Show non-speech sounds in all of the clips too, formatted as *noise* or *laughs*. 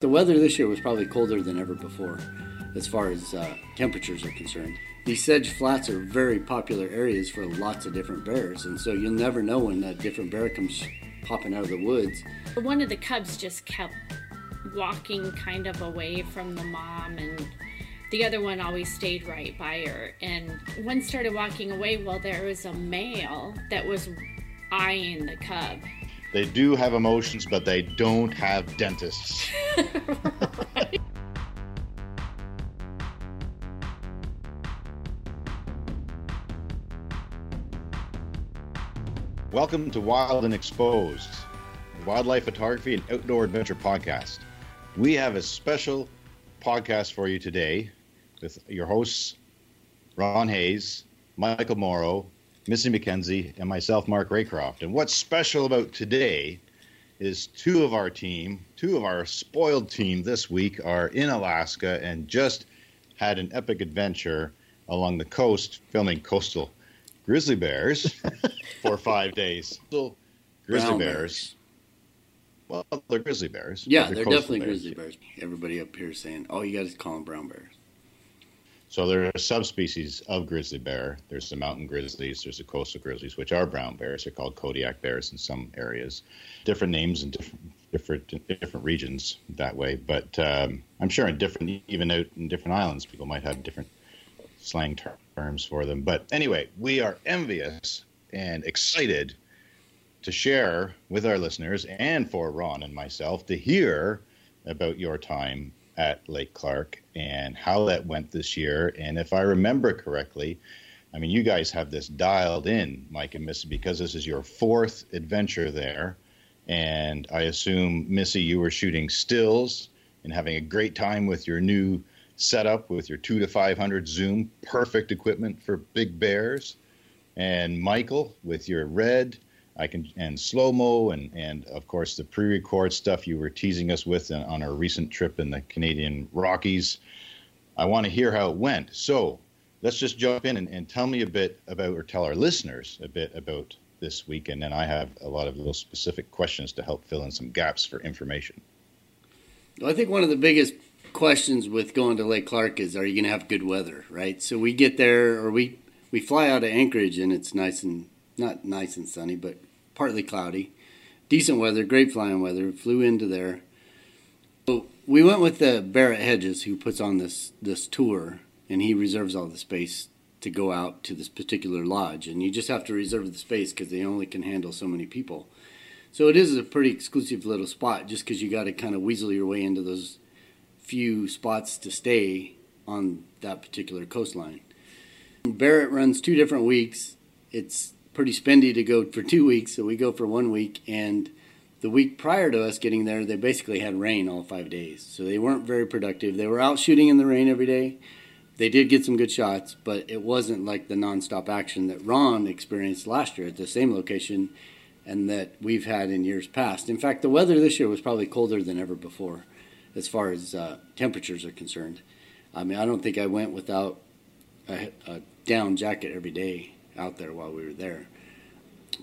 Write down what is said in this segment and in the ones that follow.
The weather this year was probably colder than ever before as far as uh, temperatures are concerned. These sedge flats are very popular areas for lots of different bears, and so you'll never know when a different bear comes popping out of the woods. One of the cubs just kept walking kind of away from the mom, and the other one always stayed right by her. And one started walking away while there was a male that was eyeing the cub. They do have emotions, but they don't have dentists. *laughs* right. Welcome to Wild and Exposed, wildlife photography and outdoor adventure podcast. We have a special podcast for you today with your hosts, Ron Hayes, Michael Morrow, Missy McKenzie, and myself, Mark Raycroft. And what's special about today is two of our team, two of our spoiled team this week are in Alaska and just had an epic adventure along the coast filming coastal grizzly bears *laughs* for five days. So, grizzly Brown bears. Well, they're grizzly bears. Yeah, but they're coastal definitely grizzly bears. Everybody up here is saying, "Oh, you guys call them brown bears." So there are subspecies of grizzly bear. There's the mountain grizzlies. There's the coastal grizzlies, which are brown bears. They're called Kodiak bears in some areas. Different names in different different different regions that way. But um, I'm sure in different, even out in different islands, people might have different slang terms for them. But anyway, we are envious and excited to share with our listeners and for Ron and myself to hear about your time at Lake Clark and how that went this year. And if I remember correctly, I mean, you guys have this dialed in, Mike and Missy, because this is your fourth adventure there. And I assume, Missy, you were shooting stills and having a great time with your new setup with your two to 500 zoom, perfect equipment for big bears. And Michael with your red I can and slow mo and and of course the pre-record stuff you were teasing us with on, our recent trip in the Canadian Rockies. I want to hear how it went. So let's just jump in and, and tell me a bit about or tell our listeners a bit about this week, and then I have a lot of little specific questions to help fill in some gaps for information. Well, I think one of the biggest questions with going to Lake Clark is, are you going to have good weather, right? So we get there, or we we fly out of Anchorage, and it's nice and not nice and sunny, but partly cloudy. Decent weather, great flying weather. Flew into there. So we went with the Barrett Hedges, who puts on this this tour, and he reserves all the space to go out to this particular lodge, and you just have to reserve the space because they only can handle so many people. So it is a pretty exclusive little spot, just because you got to kind of weasel your way into those few spots to stay on that particular coastline. Barrett runs two different weeks. It's pretty spendy to go for two weeks, so we go for one week. And the week prior to us getting there, they basically had rain all five days, so they weren't very productive. They were out shooting in the rain every day. They did get some good shots, but it wasn't like the nonstop action that Ron experienced last year at the same location and that we've had in years past. In fact, the weather this year was probably colder than ever before as far as uh, temperatures are concerned. I mean, I don't think I went without a, a down jacket every day out there while we were there.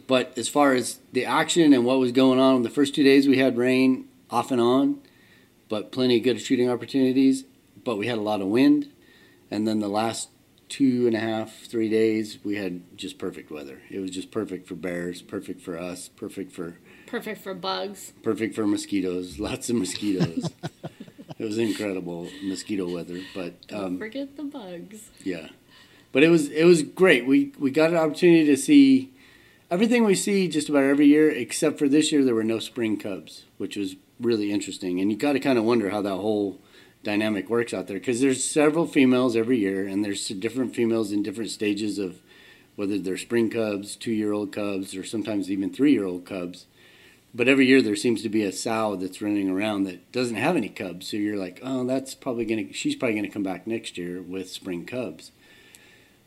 But as far as the action and what was going on, the first two days we had rain off and on, but plenty of good shooting opportunities. But we had a lot of wind, and then the last two and a half, three days we had just perfect weather. It was just perfect for bears, perfect for us, perfect for Perfect for bugs. perfect for mosquitoes. *laughs* Lots of mosquitoes. it was incredible mosquito weather, but Don't um, forget the bugs. yeah, but it was it was great. We we got an opportunity to see everything we see just about every year, except for this year there were no spring cubs, which was really interesting. And you got to kind of wonder how that whole dynamic works out there because there's several females every year, and there's different females in different stages of whether they're spring cubs, two year old cubs, or sometimes even three year old cubs. But every year there seems to be a sow that's running around that doesn't have any cubs. So you're like, oh, that's probably gonna. She's probably gonna come back next year with spring cubs.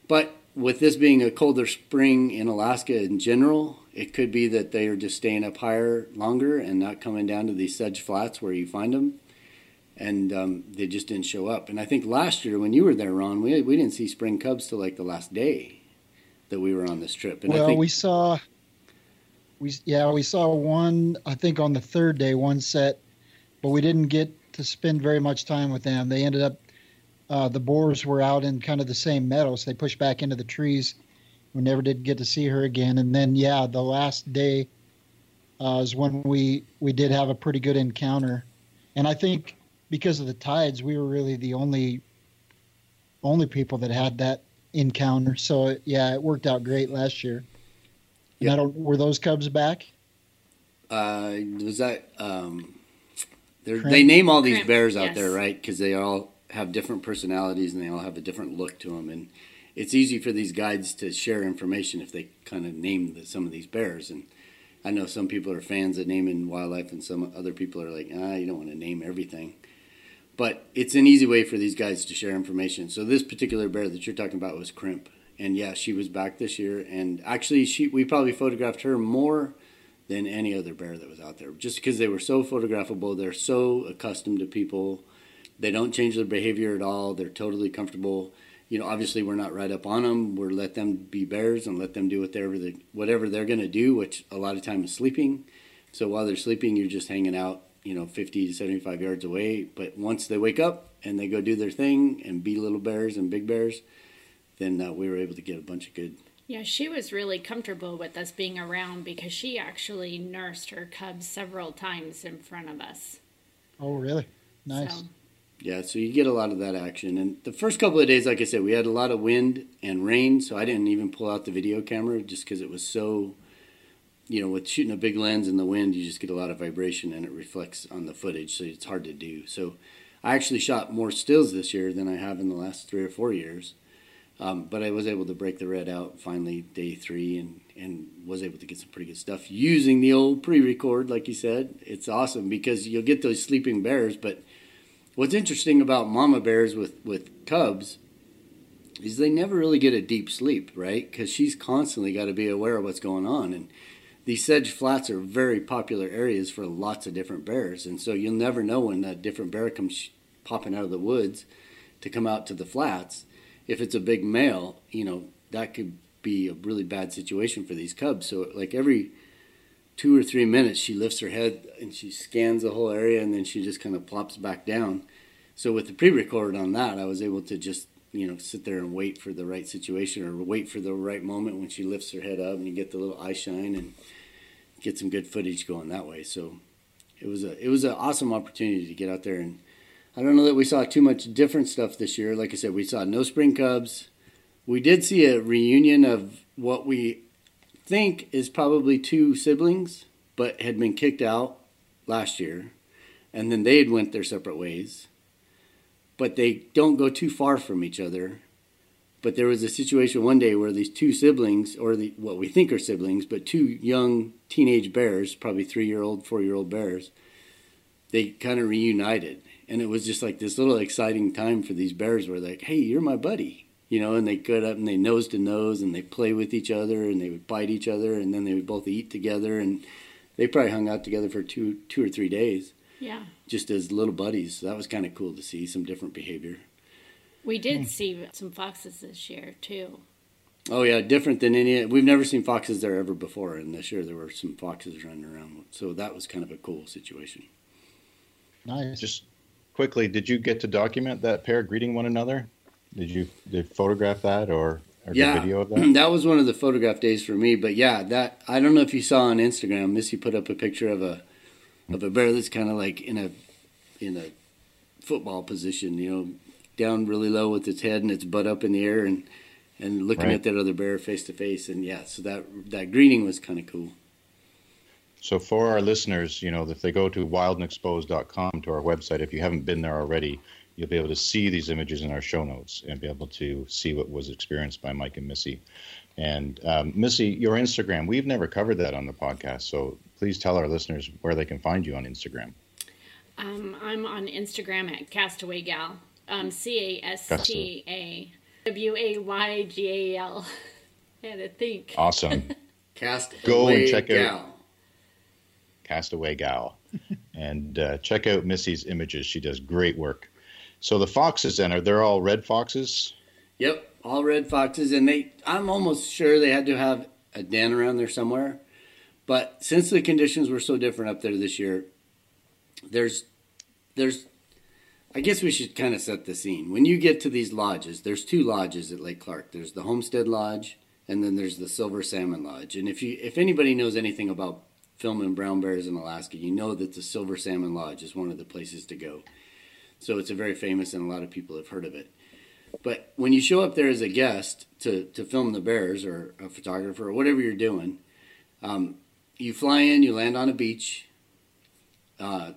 But with this being a colder spring in Alaska in general, it could be that they are just staying up higher longer and not coming down to these sedge flats where you find them. And um, they just didn't show up. And I think last year when you were there, Ron, we, we didn't see spring cubs till like the last day that we were on this trip. And I well, think, we saw, we yeah, we saw one. I think on the third day, one set, but we didn't get to spend very much time with them. They ended up uh, the boars were out in kind of the same meadows. They pushed back into the trees. We never did get to see her again. And then yeah, the last day uh, is when we we did have a pretty good encounter, and I think because of the tides, we were really the only only people that had that encounter. So yeah, it worked out great last year. Yeah. were those cubs back? Uh, was that um, they name all these Crimp, bears out yes. there, right? Because they all have different personalities and they all have a different look to them, and it's easy for these guides to share information if they kind of name the, some of these bears. And I know some people are fans of naming wildlife, and some other people are like, ah, you don't want to name everything. But it's an easy way for these guys to share information. So this particular bear that you're talking about was Crimp, and yeah, she was back this year. And actually, she we probably photographed her more than any other bear that was out there, just because they were so photographable. They're so accustomed to people. They don't change their behavior at all. They're totally comfortable. You know, obviously we're not right up on them. We're let them be bears and let them do whatever they whatever they're going to do, which a lot of time is sleeping. So while they're sleeping, you're just hanging out you know 50 to 75 yards away but once they wake up and they go do their thing and be little bears and big bears then uh, we were able to get a bunch of good yeah she was really comfortable with us being around because she actually nursed her cubs several times in front of us oh really nice so. Yeah so you get a lot of that action and the first couple of days like i said we had a lot of wind and rain so i didn't even pull out the video camera just because it was so you know, with shooting a big lens in the wind, you just get a lot of vibration and it reflects on the footage, so it's hard to do. So I actually shot more stills this year than I have in the last three or four years. Um, but I was able to break the red out finally day three and, and was able to get some pretty good stuff using the old pre-record, like you said. It's awesome because you'll get those sleeping bears. But what's interesting about mama bears with, with cubs is they never really get a deep sleep, right? Because she's constantly got to be aware of what's going on. And these sedge flats are very popular areas for lots of different bears, and so you'll never know when a different bear comes popping out of the woods to come out to the flats. If it's a big male, you know that could be a really bad situation for these cubs. So like every two or three minutes, she lifts her head and she scans the whole area, and then she just kind of plops back down. So with the pre-record on that, I was able to just you know sit there and wait for the right situation or wait for the right moment when she lifts her head up and you get the little eye shine and get some good footage going that way. So it was a it was an awesome opportunity to get out there and I don't know that we saw too much different stuff this year. Like I said, we saw no spring cubs. We did see a reunion of what we think is probably two siblings, but had been kicked out last year, and then they had went their separate ways. But they don't go too far from each other, but there was a situation one day where these two siblings, or the, what we think are siblings, but two young teenage bears, probably three year old, four year old bears, they kind of reunited. And it was just like this little exciting time for these bears where like, hey, you're my buddy. You know, and they get up and they nose to nose and they play with each other and they would bite each other and then they would both eat together and they probably hung out together for two two or three days. Yeah. Just as little buddies. So that was kind of cool to see some different behavior. We did see some foxes this year too. Oh yeah, different than any. We've never seen foxes there ever before, and this year there were some foxes running around. So that was kind of a cool situation. Nice. Just quickly, did you get to document that pair greeting one another? Did you did photograph that or, or yeah, video of *clears throat* that? that was one of the photograph days for me. But yeah, that I don't know if you saw on Instagram. Missy put up a picture of a of a bear that's kind of like in a in a football position, you know, down really low with its head and its butt up in the air and and looking right. at that other bear face to face and yeah so that that greeting was kind of cool so for our listeners you know if they go to wildandexposed.com to our website if you haven't been there already you'll be able to see these images in our show notes and be able to see what was experienced by mike and missy and um, missy your instagram we've never covered that on the podcast so please tell our listeners where they can find you on instagram um, i'm on instagram at castaway gal um, C A S T A W A Y G A L. *laughs* had to think. Awesome. *laughs* Cast Go and check gal. out Castaway Gal, and uh, check out Missy's images. She does great work. So the foxes then are they're all red foxes? Yep, all red foxes, and they. I'm almost sure they had to have a den around there somewhere. But since the conditions were so different up there this year, there's there's I guess we should kind of set the scene. When you get to these lodges, there's two lodges at Lake Clark. There's the Homestead Lodge, and then there's the Silver Salmon Lodge. And if you if anybody knows anything about filming brown bears in Alaska, you know that the Silver Salmon Lodge is one of the places to go. So it's a very famous, and a lot of people have heard of it. But when you show up there as a guest to, to film the bears or a photographer or whatever you're doing, um, you fly in, you land on a beach. Uh,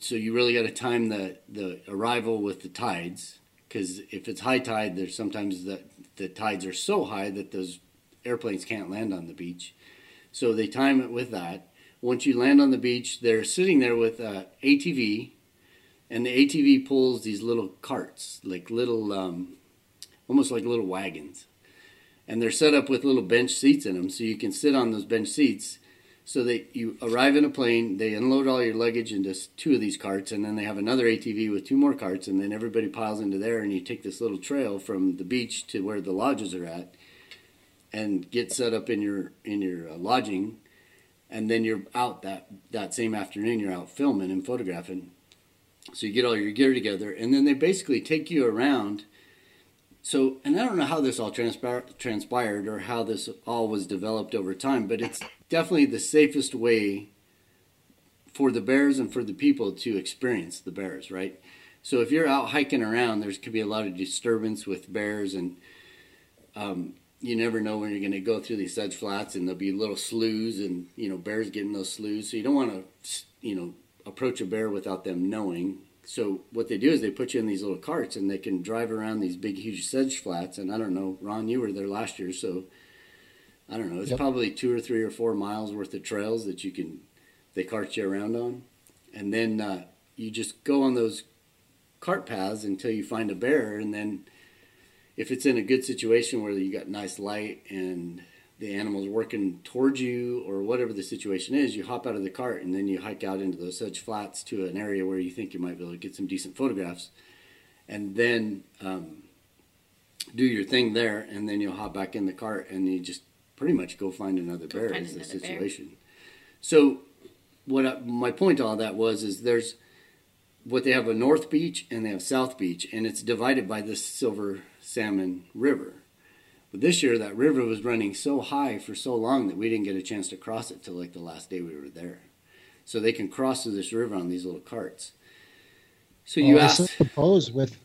so you really got to time the, the arrival with the tides because if it's high tide, there's sometimes the, the tides are so high that those airplanes can't land on the beach. So they time it with that. Once you land on the beach, they're sitting there with uh, ATV and the ATV pulls these little carts, like little, um, almost like little wagons, and they're set up with little bench seats in them, so you can sit on those bench seats. So that you arrive in a plane, they unload all your luggage into two of these carts, and then they have another ATV with two more carts, and then everybody piles into there, and you take this little trail from the beach to where the lodges are at, and get set up in your in your uh, lodging, and then you're out that that same afternoon. You're out filming and photographing so you get all your gear together, and then they basically take you around. So, and I don't know how this all transpir- transpired or how this all was developed over time, but it's definitely the safest way for the bears and for the people to experience the bears, right? So if you're out hiking around, there's could be a lot of disturbance with bears, and um, you never know when you're going to go through these sedge flats, and there'll be little sloughs, and you know bears getting those sloughs. So you don't want to, you know, approach a bear without them knowing. So what they do is they put you in these little carts and they can drive around these big, huge sedge flats. And I don't know, Ron, you were there last year, so I don't know. It's yep. probably two or three or four miles worth of trails that you can they cart you around on, and then uh, you just go on those cart paths until you find a bear, and then if it's in a good situation where you got nice light and the animal's working towards you or whatever the situation is, you hop out of the cart and then you hike out into those sedge flats to an area where you think you might be able to get some decent photographs, and then um, do your thing there, and then you'll hop back in the cart and you just pretty much go find another go bear is the situation. Bear. So, what I, my point to all that was is there's what they have a North Beach and they have South Beach, and it's divided by this Silver Salmon River but this year, that river was running so high for so long that we didn't get a chance to cross it till like the last day we were there. So they can cross through this river on these little carts. So you well, asked. I suppose with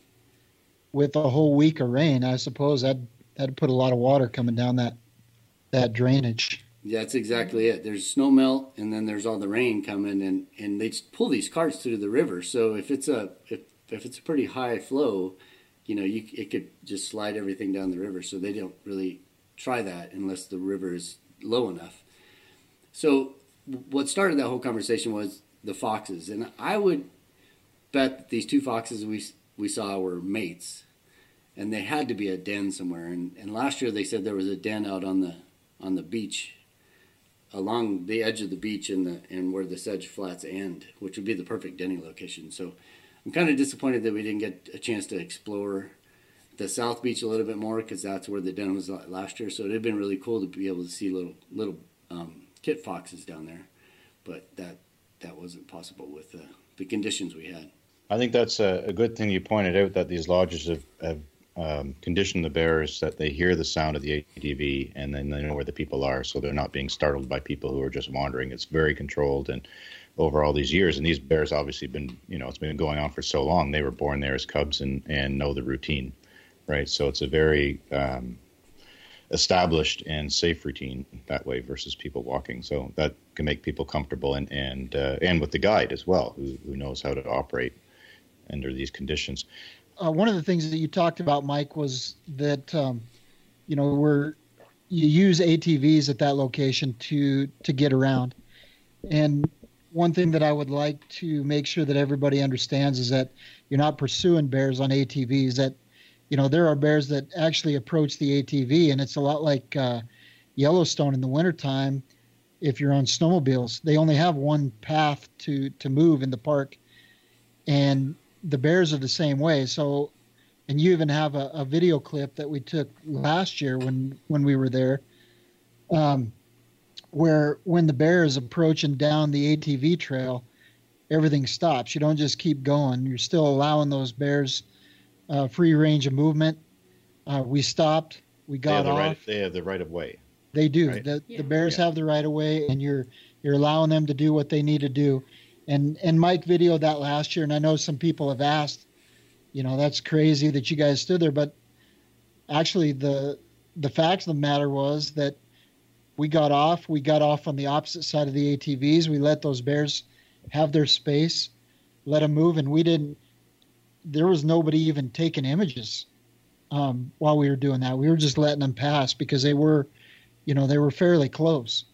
with a whole week of rain, I suppose that that'd put a lot of water coming down that that drainage. Yeah, that's exactly it. There's snow melt, and then there's all the rain coming, and and they pull these carts through the river. So if it's a if if it's a pretty high flow, you know, you, it could just slide everything down the river. So they don't really try that unless the river is low enough. So what started that whole conversation was the foxes, and I would bet that these two foxes we we saw were mates, and they had to be a den somewhere. And, and last year they said there was a den out on the on the beach, along the edge of the beach and the and where the sedge flats end, which would be the perfect denning location. So I'm kind of disappointed that we didn't get a chance to explore the South Beach a little bit more because that's where the den was last year. So it'd been really cool to be able to see little little um, kit foxes down there, but that that wasn't possible with the conditions we had. I think that's a, a, good thing you pointed out that these lodges have, have um, conditioned the bears that they hear the sound of the ATV and then they know where the people are, so they're not being startled by people who are just wandering. It's very controlled and over all these years. And these bears obviously been, you know, it's been going on for so long. They were born there as cubs and, and know the routine, right? So it's a very um, established and safe routine that way versus people walking. So that can make people comfortable and and uh, and with the guide as well, who who knows how to operate under these conditions. Uh, one of the things that you talked about, Mike, was that um, you know we're you use ATVs at that location to to get around, and one thing that I would like to make sure that everybody understands is that you're not pursuing bears on ATVs. That you know there are bears that actually approach the ATV, and it's a lot like uh, Yellowstone in the wintertime. If you're on snowmobiles, they only have one path to to move in the park, and the bears are the same way. So, and you even have a, a video clip that we took last year when when we were there. Um, where when the bear is approaching down the ATV trail, everything stops. You don't just keep going. You're still allowing those bears uh, free range of movement. Uh, we stopped. We got they off. Right, they have the right of way. They do. Right. The, Yeah. the bears Yeah. have the right of way, and you're you're allowing them to do what they need to do. And and Mike videoed that last year, and I know some people have asked, you know, that's crazy that you guys stood there, but actually the the fact of the matter was that we got off. We got off on the opposite side of the ATVs. We let those bears have their space, let them move, and we didn't. There was nobody even taking images um, while we were doing that. We were just letting them pass because they were, you know, they were fairly close.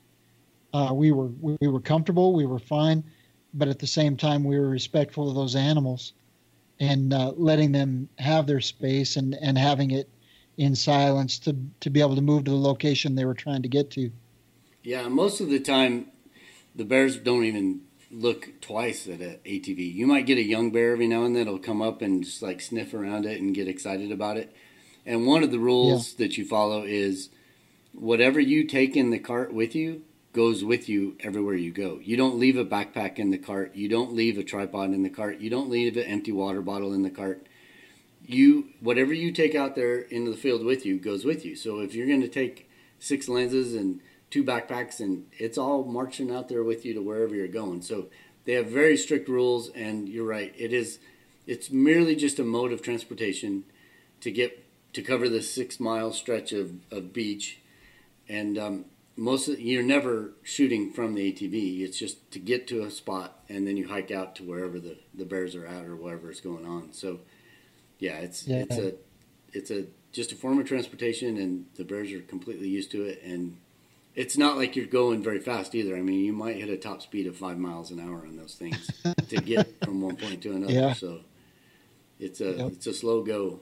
Uh, we were we were comfortable. We were fine, but at the same time, we were respectful of those animals, and uh, letting them have their space and and having it in silence to to be able to move to the location they were trying to get to. Yeah, most of the time, the bears don't even look twice at an ATV. You might get a young bear every now and then. It'll come up and just like sniff around it and get excited about it. And one of the rules that you follow is whatever you take in the cart with you goes with you everywhere you go. You don't leave a backpack in the cart. You don't leave a tripod in the cart. You don't leave an empty water bottle in the cart. You whatever you take out there into the field with you goes with you. So if you're going to take six lenses and two backpacks and it's all marching out there with you to wherever you're going. So they have very strict rules and you're right. It is it's merely just a mode of transportation to get to cover the six mile stretch of, of beach and um, most of, you're never shooting from the ATV. It's just to get to a spot and then you hike out to wherever the, the bears are at or whatever is going on. So yeah, it's Yeah. it's a it's a just a form of transportation and the bears are completely used to it and it's not like you're going very fast either. I mean, you might hit a top speed of five miles an hour on those things *laughs* to get from one point to another. Yeah. So it's a Yep. it's a slow go.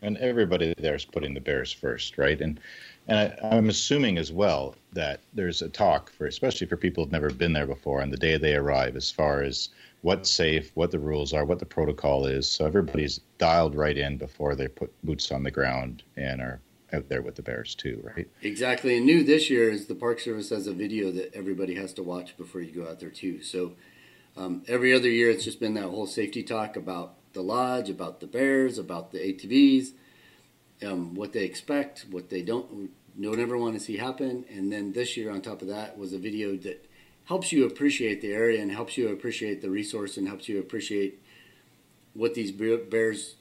and everybody there is putting the bears first, right? And and I, I'm assuming as well that there's a talk for, especially for people who've never been there before, on the day they arrive, as far as what's safe, what the rules are, what the protocol is. So everybody's dialed right in before they put boots on the ground and are out there with the bears too, right? Exactly. And new this year is the Park Service has a video that everybody has to watch before you go out there too. So um, every other year it's just been that whole safety talk about the lodge, about the bears, about the ATVs, um, what they expect, what they don't don't ever want to see happen. And then this year on top of that was a video that helps you appreciate the area and helps you appreciate the resource and helps you appreciate what these bears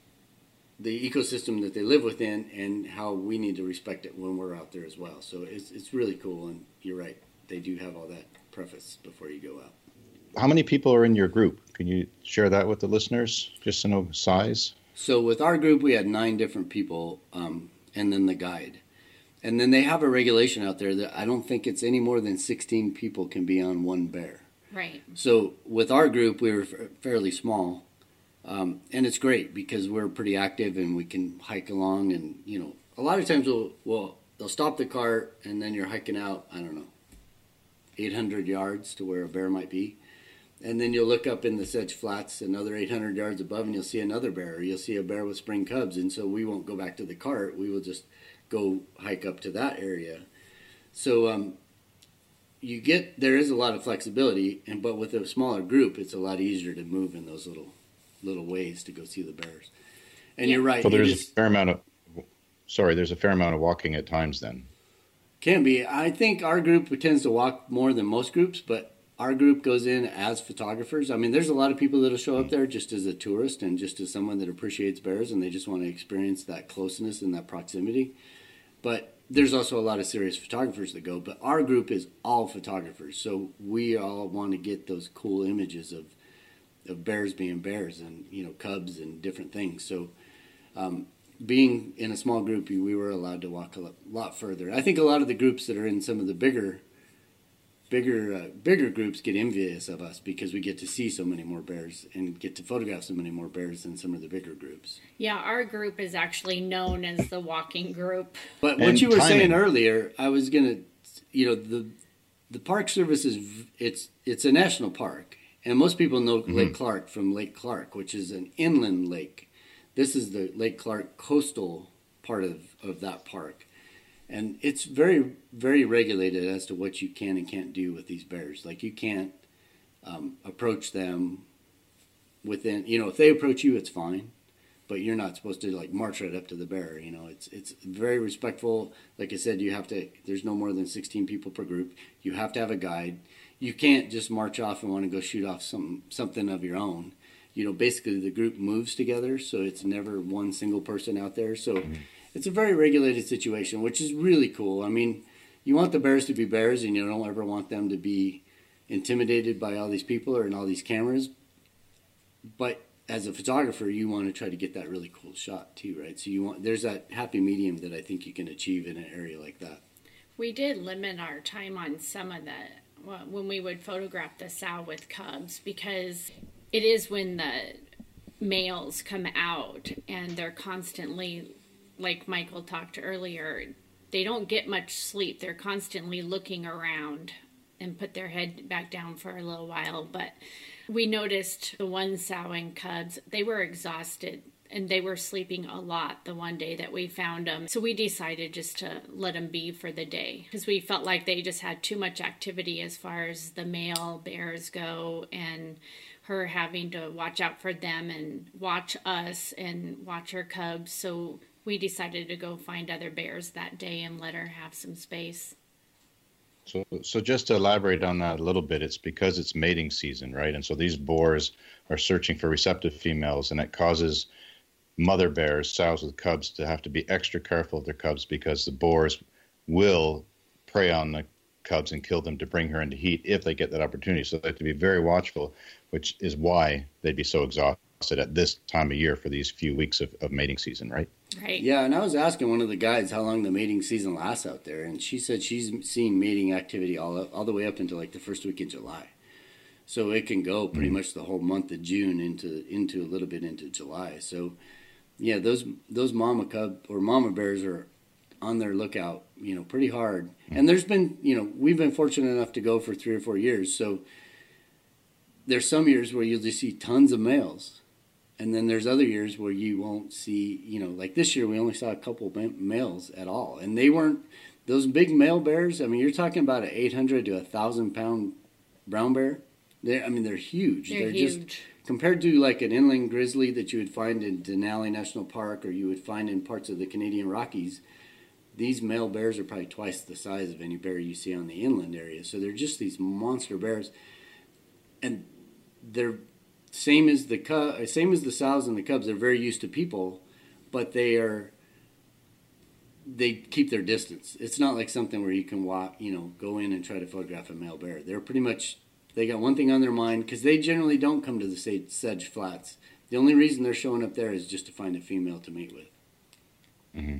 the ecosystem that they live within and how we need to respect it when we're out there as well. So it's it's really cool and you're right. They do have all that preface before you go out. How many people are in your group? Can you share that with the listeners, just to know size? So with our group, we had nine different people, um, and then the guide, and then they have a regulation out there that I don't think it's any more than sixteen people can be on one bear. Right. So with our group, we were fa- fairly small, um, and it's great because we're pretty active and we can hike along. And you know, a lot of times we'll, we'll they'll stop the cart and then you're hiking out. I don't know, 800 yards to where a bear might be, and then you'll look up in the sedge flats another 800 yards above, and you'll see another bear. Or you'll see a bear with spring cubs, and so we won't go back to the cart. We will just go hike up to that area. So um, you get there is a lot of flexibility, and but with a smaller group, it's a lot easier to move in those little little ways to go see the bears. And Yeah. you're right, So it there's a fair amount of, sorry, there's a fair amount of walking at times then. can be. I think our group tends to walk more than most groups, but our group goes in as photographers. I mean, there's a lot of people that'll show up there just as a tourist and just as someone that appreciates bears, and they just want to experience that closeness and that proximity. But there's also a lot of serious photographers that go. But our group is all photographers, so we all want to get those cool images of of bears being bears and you know cubs and different things. So um, being in a small group, we were allowed to walk a lot, lot further. I think a lot of the groups that are in some of the bigger, bigger, uh, bigger groups get envious of us because we get to see so many more bears and get to photograph so many more bears than some of the bigger groups. Yeah, our group is actually known as the walking group. But what And you were saying earlier, I was gonna, you know, the the Park Service is it's it's a national park, and most people know Lake Clark from Lake Clark, which is an inland lake. This is the Lake Clark coastal part of of that park, and it's very very regulated as to what you can and can't do with these bears. Like you can't um, approach them within. You know, if they approach you, it's fine, but you're not supposed to like march right up to the bear. You know, it's it's very respectful. Like I said, you have to. There's no more than 16 people per group. You have to have a guide. You can't just march off and want to go shoot off some something of your own. You know, basically the group moves together, so it's never one single person out there. So. Mm-hmm it's a very regulated situation, which is really cool. I mean, you want the bears to be bears, and you don't ever want them to be intimidated by all these people or in all these cameras. But as a photographer, you want to try to get that really cool shot too, right? So you want there's that happy medium that I think you can achieve in an area like that. We did limit our time on some of the when we would photograph the sow with cubs because it is when the males come out and they're constantly like Michael talked earlier, they don't get much sleep. They're constantly looking around and put their head back down for a little while. But we noticed the one sowing cubs, they were exhausted and they were sleeping a lot the one day that we found them. So we decided just to let them be for the day because we felt like they just had too much activity as far as the male bears go and her having to watch out for them and watch us and watch her cubs. So we decided to go find other bears that day and let her have some space. So, so just to elaborate on that a little bit, it's because it's mating season, right? And so these boars are searching for receptive females, and it causes mother bears, sows with cubs, to have to be extra careful of their cubs because the boars will prey on the cubs and kill them to bring her into heat if they get that opportunity. So they have to be very watchful, which is why they'd be so exhausted at this time of year for these few weeks of, of mating season, right? Right. Yeah, and I was asking one of the guides how long the mating season lasts out there, and she said she's seen mating activity all all the way up into like the first week in July. So it can go pretty mm-hmm. much the whole month of June into into a little bit into July. So yeah, those those mama cub or mama bears are on their lookout, you know, pretty hard. Mm-hmm. And there's been, you know, we've been fortunate enough to go for three or four years. So there's some years where you'll just see tons of males and then there's other years where you won't see, you know, like this year we only saw a couple males at all, and they weren't those big male bears. I mean, you're talking about an 800 to a thousand pound brown bear. They, I mean, they're huge. They're, they're huge. just compared to like an inland grizzly that you would find in Denali National Park or you would find in parts of the Canadian Rockies. These male bears are probably twice the size of any bear you see on the inland area. So they're just these monster bears, and they're same as the cu- same as the sows and the cubs. They're very used to people, but they are they keep their distance. It's not like something where you can walk, you know, go in and try to photograph a male bear. They're pretty much they got one thing on their mind because they generally don't come to the sedge flats. The only reason they're showing up there is just to find a female to mate with. Mm-hmm.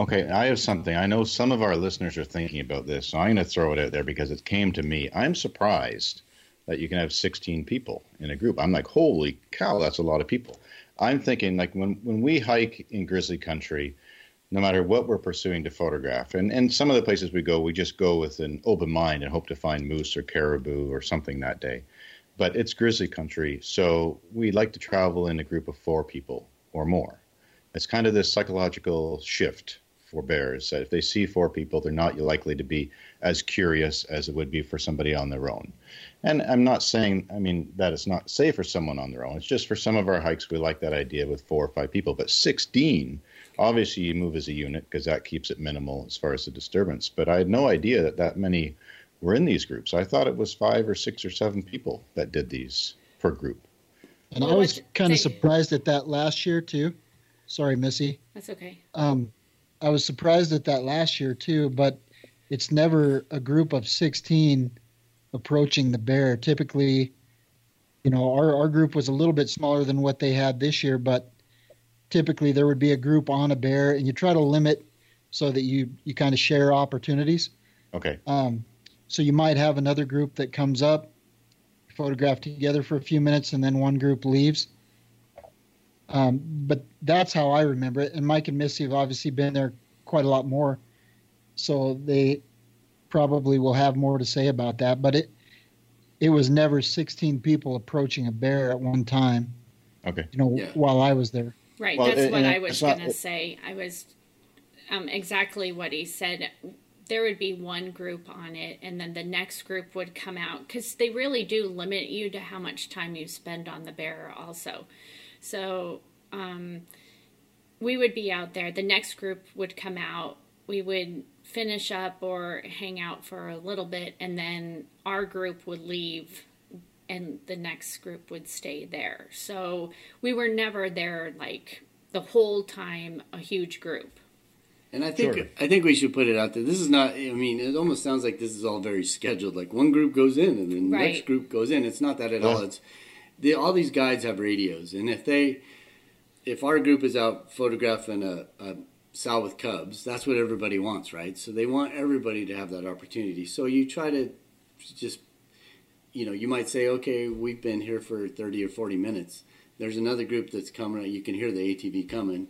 Okay, I have something. I know some of our listeners are thinking about this, so I'm going to throw it out there because it came to me. I'm surprised that you can have 16 people in a group. I'm like, holy cow, that's a lot of people. I'm thinking like when, when we hike in grizzly country, no matter what we're pursuing to photograph, and, and some of the places we go, we just go with an open mind and hope to find moose or caribou or something that day. But it's grizzly country, so we like to travel in a group of four people or more. It's kind of this psychological shift for bears that if they see four people, they're not likely to be as curious as it would be for somebody on their own. And I'm not saying, I mean, that it's not safe for someone on their own. It's just for some of our hikes, we like that idea with four or five people. But 16, obviously, you move as a unit because that keeps it minimal as far as the disturbance. But I had no idea that that many were in these groups. I thought it was five or six or seven people that did these per group. And I was kind of surprised at that last year, too. Sorry, Missy. That's okay. Um, I was surprised at that last year, too, but it's never a group of 16 approaching the bear. Typically, you know, our, our group was a little bit smaller than what they had this year, but typically there would be a group on a bear and you try to limit so that you, you kind of share opportunities. Okay. Um, so you might have another group that comes up, photograph together for a few minutes, and then one group leaves. Um, but that's how I remember it. And Mike and Missy have obviously been there quite a lot more, so they probably will have more to say about that. But it it was never 16 people approaching a bear at one time. Okay. You know, yeah. while I was there. Right. Well, that's it, what I was going to say. I was um, exactly what he said. there would be one group on it, and then the next group would come out because they really do limit you to how much time you spend on the bear, also. So um, we would be out there. The next group would come out. We would finish up or hang out for a little bit, and then our group would leave and the next group would stay there. So we were never there like the whole time a huge group. And I think Sure. I think we should put it out there. This is not. I mean, it almost sounds like this is all very scheduled. Like one group goes in and then the Right. next group goes in. It's not that at all. It's all these guides have radios, and if they, if our group is out photographing a, a sow with cubs, that's what everybody wants, right? So they want everybody to have that opportunity. So you try to just, you know, you might say, okay, we've been here for thirty or forty minutes. There's another group that's coming. You can hear the ATV coming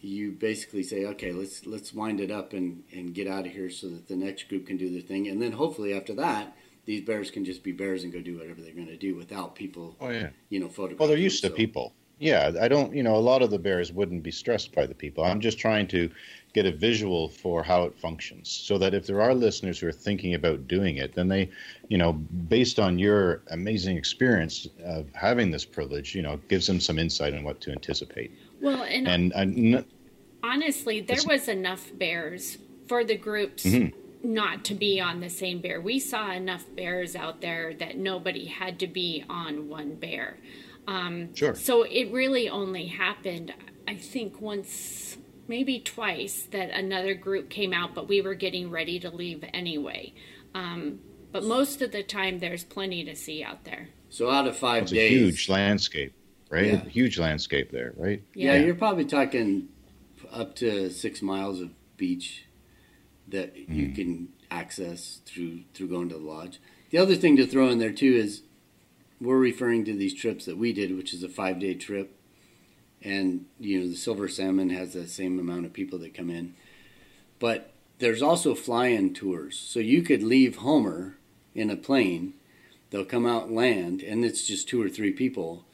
you basically say, okay, let's let's wind it up and, and get out of here so that the next group can do their thing, and then hopefully after that, these bears can just be bears and go do whatever they're going to do without people, Oh yeah. you know, photographing. Well, they're used to. So- people. Yeah, I don't. You know, a lot of the bears wouldn't be stressed by the people. I'm just trying to get a visual for how it functions, so that if there are listeners who are thinking about doing it, then they, you know, based on your amazing experience of having this privilege, you know, gives them some insight on what to anticipate. Well, and, And, and honestly, there was enough bears for the groups Mhm. Not to be on the same bear. We saw enough bears out there that nobody had to be on one bear. Um, Sure. So it really only happened, I think, once, maybe twice, that another group came out, but we were getting ready to leave anyway. Um, but most of the time, there's plenty to see out there. So out of five it's a huge landscape, right? Yeah. A huge landscape there, right? yeah, Yeah. you're probably talking up to six miles of beach that you mm. can access through through going to the lodge. The other thing to throw in there too is we're referring to these trips that we did, which is a five day trip, and you know the silver salmon has the same amount of people that come in, but there's also fly-in tours, so you could leave Homer in a plane. They'll come out land, and it's just two or three people.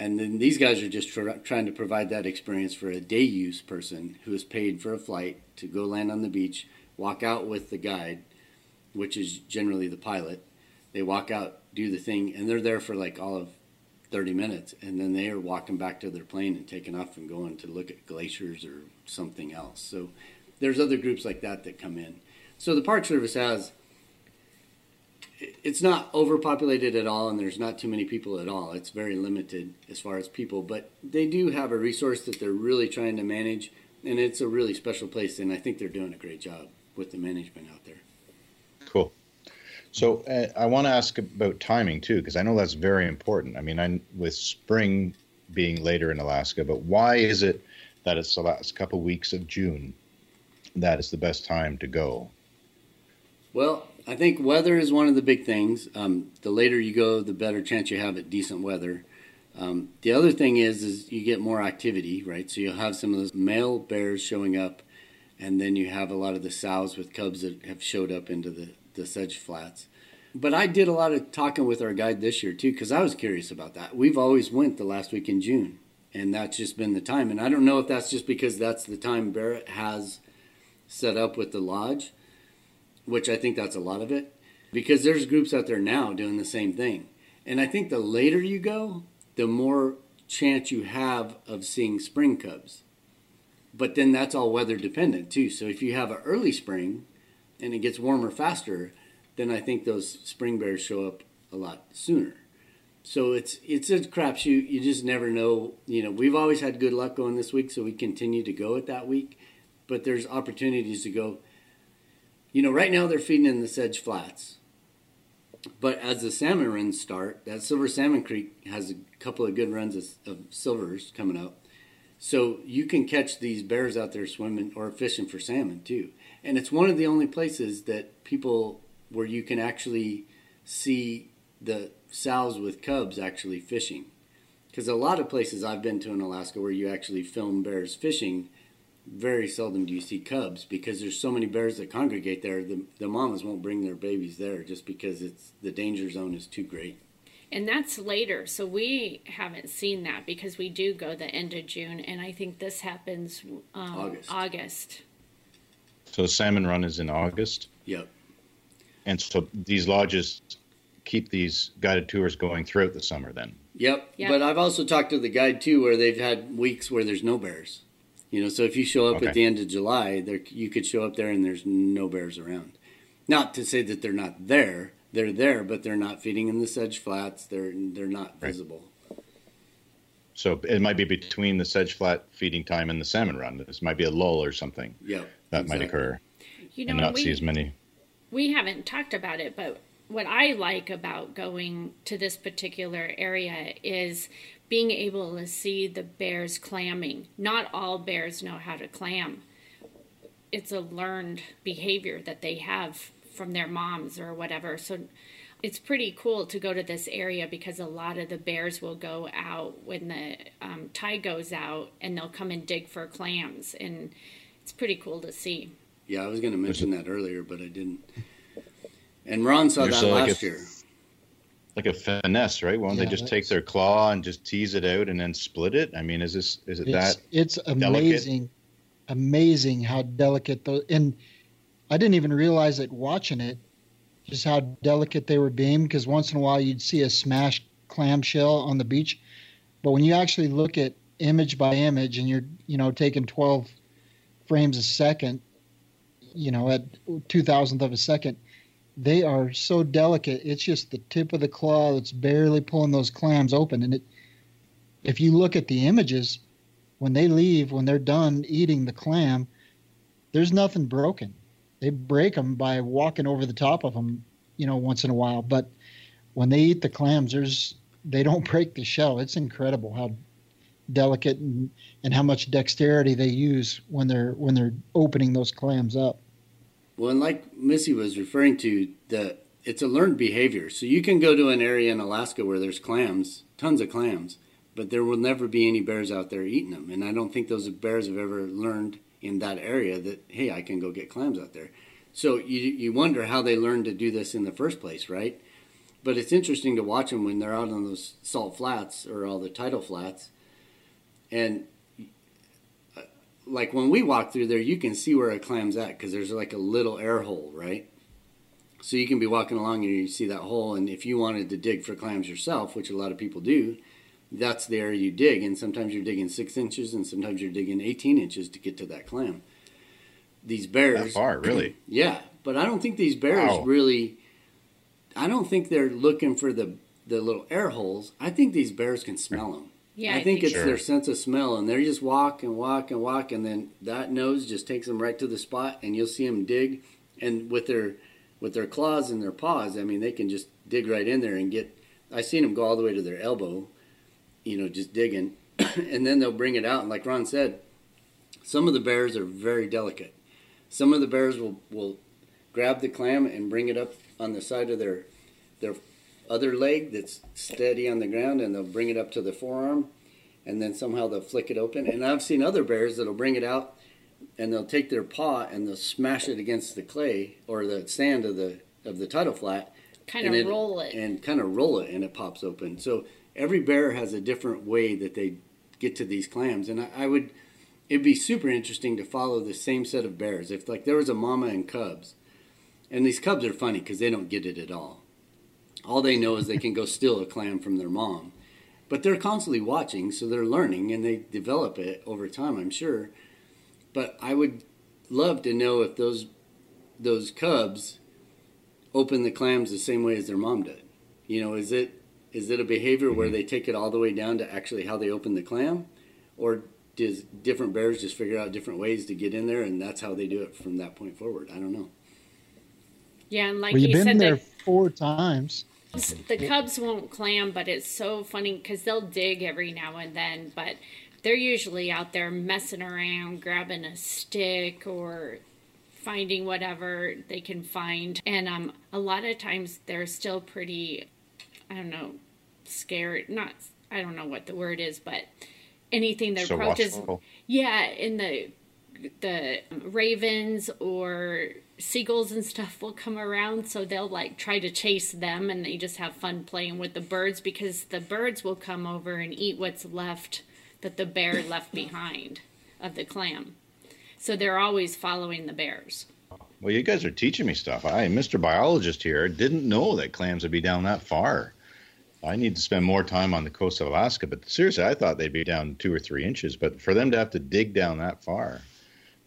And then these guys are just tr- trying to provide that experience for a day use person who is paid for a flight to go land on the beach, walk out with the guide, which is generally the pilot. They walk out, do the thing, and they're there for like all of 30 minutes. And then they are walking back to their plane and taking off and going to look at glaciers or something else. So there's other groups like that that come in. So the Park Service has it's not overpopulated at all and there's not too many people at all it's very limited as far as people but they do have a resource that they're really trying to manage and it's a really special place and i think they're doing a great job with the management out there Cool. So uh, I want to ask about timing too, because I know that's very important. I mean, I'm, with spring being later in Alaska, but why is it that it's the last couple weeks of June that is the best time to go? well i think weather is one of the big things. Um, the later you go the better chance you have at decent weather. Um, the other thing is is you get more activity right? So you'll have some of those male bears showing up and then you have a lot of the sows with cubs that have showed up into the, the sedge flats. But i did a lot of talking with our guide this year too because i was curious about that. We've always went the last week in june and that's just been the time. And i don't know if that's just because that's the time barrett has set up with the lodge which i think that's a lot of it because there's groups out there now doing the same thing and i think the later you go the more chance you have of seeing spring cubs but then that's all weather dependent too. So if you have an early spring and it gets warmer faster, then I think those spring bears show up a lot sooner. So it's it's a crapshoot. You just never know. You know, we've always had good luck going this week, so we continue to go it that week. But there's opportunities to go. You know, right now they're feeding in the sedge flats. But as the salmon runs start, that Silver Salmon Creek has a couple of good runs of, of silvers coming up. So you can catch these bears out there swimming or fishing for salmon too. And it's one of the only places that people where you can actually see the sows with cubs actually fishing. Because a lot of places I've been to in Alaska where you actually film bears fishing, very seldom do you see cubs because there's so many bears that congregate there. The, the mamas won't bring their babies there just because it's the danger zone is too great. And that's later, so we haven't seen that because we do go the end of June, and I think this happens um, August. August. So the salmon run is in August, Yep. and so these lodges keep these guided tours going throughout the summer. Then Yep. Yep. But I've also talked to the guide too, where they've had weeks where there's no bears. You know, so if you show up Okay. at the end of July, there you could show up there and there's no bears around. Not to say that they're not there; they're there, but they're not feeding in the sedge flats. They're they're not Right. visible. so it might be between the sedge flat feeding time and the salmon run. This might be a lull or something Yep. that might occur, You know, and not we, see as many. we haven't talked about it, but what I like about going to this particular area is being able to see the bears clamming. Not all bears know how to clam. It's a learned behavior that they have from their moms or whatever. So it's pretty cool to go to this area because a lot of the bears will go out when the um, tide goes out and they'll come and dig for clams. And it's pretty cool to see. Yeah, I was going to mention that earlier, but I didn't. And Ron saw There's that a- like last a- year. Like a finesse, right? Won't Yeah, they just take their claw and just tease it out and then split it? I mean, is this is it It's, that? it's amazing, amazing how delicate those. And I didn't even realize it watching it, just how delicate they were being. Because once in a while you'd see a smashed clamshell on the beach, but when you actually look at image by image, and you're you know taking 12 frames a second, you know at two thousandth of a second, they are so delicate. It's just the tip of the claw that's barely pulling those clams open, and it. If you look at the images, when they leave, when they're done eating the clam, there's nothing broken. They break them by walking over the top of them, you know, once in a while. But when they eat the clams, there's they don't *laughs* break the shell. It's incredible how delicate and, and how much dexterity they use when they're when they're opening those clams up. Well, and like Missy was referring to, the it's a learned behavior. So you can go to an area in Alaska where there's clams, tons of clams, but there will never be any bears out there eating them. And I don't think those bears have ever learned in that area that hey, I can go get clams out there. So you you wonder how they learned to do this in the first place, right? But it's interesting to watch them when they're out on those salt flats or all the tidal flats, and like when we walk through there, you can see where a clam's at because there's like a little air hole, right? So you can be walking along and you see that hole, and if you wanted to dig for clams yourself, which a lot of people do, that's the area you dig. And sometimes you're digging six inches, and sometimes you're digging 18 inches to get to that clam. These bears, That far, really? *clears throat* yeah, but I don't think these bears Wow. really. I don't think they're looking for the the little air holes. I think these bears can smell *laughs* them. Yeah, I think it's Sure. their sense of smell, and they just walk and walk and walk, and then that nose just takes them right to the spot, and you'll see them dig, and with their with their claws and their paws, I mean, they can just dig right in there and get. I've seen them go all the way to their elbow, you know, just digging, *coughs* and then they'll bring it out. And like Ron said, some of the bears are very delicate. Some of the bears will will grab the clam and bring it up on the side of their their other leg that's steady on the ground, and they'll bring it up to the forearm, and then somehow they'll flick it open. And I've seen other bears that'll bring it out, and they'll take their paw and they'll smash it against the clay or the sand of the of the tidal flat, Kind of roll it. and kind of roll it, and it pops open. So every bear has a different way that they get to these clams, and I, I would. It'd be super interesting to follow the same set of bears. If like there was a mama and cubs, and these cubs are funny because they don't get it at all. All they know is they can go steal a clam from their mom, but they're constantly watching, so they're learning and they develop it over time. I'm sure, but I would love to know if those those cubs open the clams the same way as their mom did. You know, is it is it a behavior where mm-hmm. they take it all the way down to actually how they open the clam, or does different bears just figure out different ways to get in there and that's how they do it from that point forward? I don't know. yeah, and like well, you've you been said, there the, four times. The cubs won't clam, but it's so funny because they'll dig every now and then, but they're usually out there messing around, grabbing a stick or finding whatever they can find. And um, a lot of times they're still pretty, I don't know, scared. Not, I don't know what the word is, but anything that So approaches. watchful. Yeah, in the the ravens or seagulls and stuff will come around so they'll like try to chase them and they just have fun playing with the birds because the birds will come over and eat what's left that the bear *laughs* left behind of the clam So they're always following the bears. Well, you guys are teaching me stuff. I, Mr. Biologist here, didn't know that clams would be down that far. I need to spend more time on the coast of Alaska, but seriously, I thought they'd be down two or three inches. But for them to have to dig down that far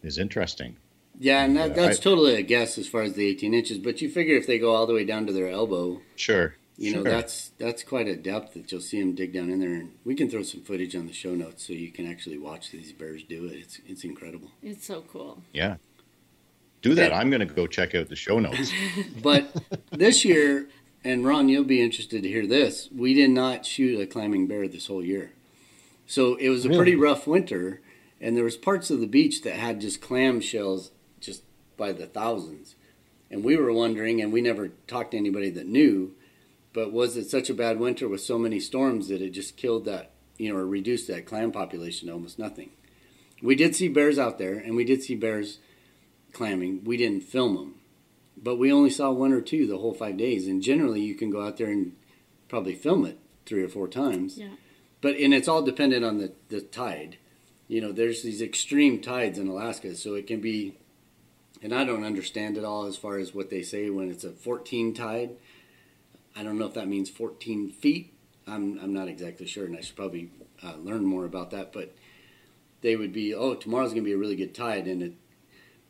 is interesting. Yeah, and that, Yeah, that's I- totally a guess as far as the 18 inches. But you figure if they go all the way down to their elbow, Sure. you know that's that's quite a depth that you'll see them dig down in there. And we can throw some footage on the show notes so you can actually watch these bears do it. It's it's incredible. It's so cool. yeah. Do that. Yeah. I'm going to go check out the show notes. *laughs* But this year, and Ron, you'll be interested to hear this. We did not shoot a climbing bear this whole year, so it was a Really? pretty rough winter. And there was parts of the beach that had just clam shells just by the thousands, and we were wondering, and we never talked to anybody that knew. But was it such a bad winter with so many storms that it just killed that, you know, or reduced that clam population to almost nothing? We did see bears out there, and we did see bears clamming. We didn't film them but we only saw one or two the whole five days. And generally, you can go out there and probably film it three or four times. Yeah. But and it's all dependent on the the tide. You know, there's these extreme tides in Alaska, so it can be. And I don't understand it all as far as what they say when it's a 14 tide. I don't know if that means 14 feet. I'm I'm not exactly sure, and I should probably uh, learn more about that. But they would be, oh, tomorrow's going to be a really good tide, and it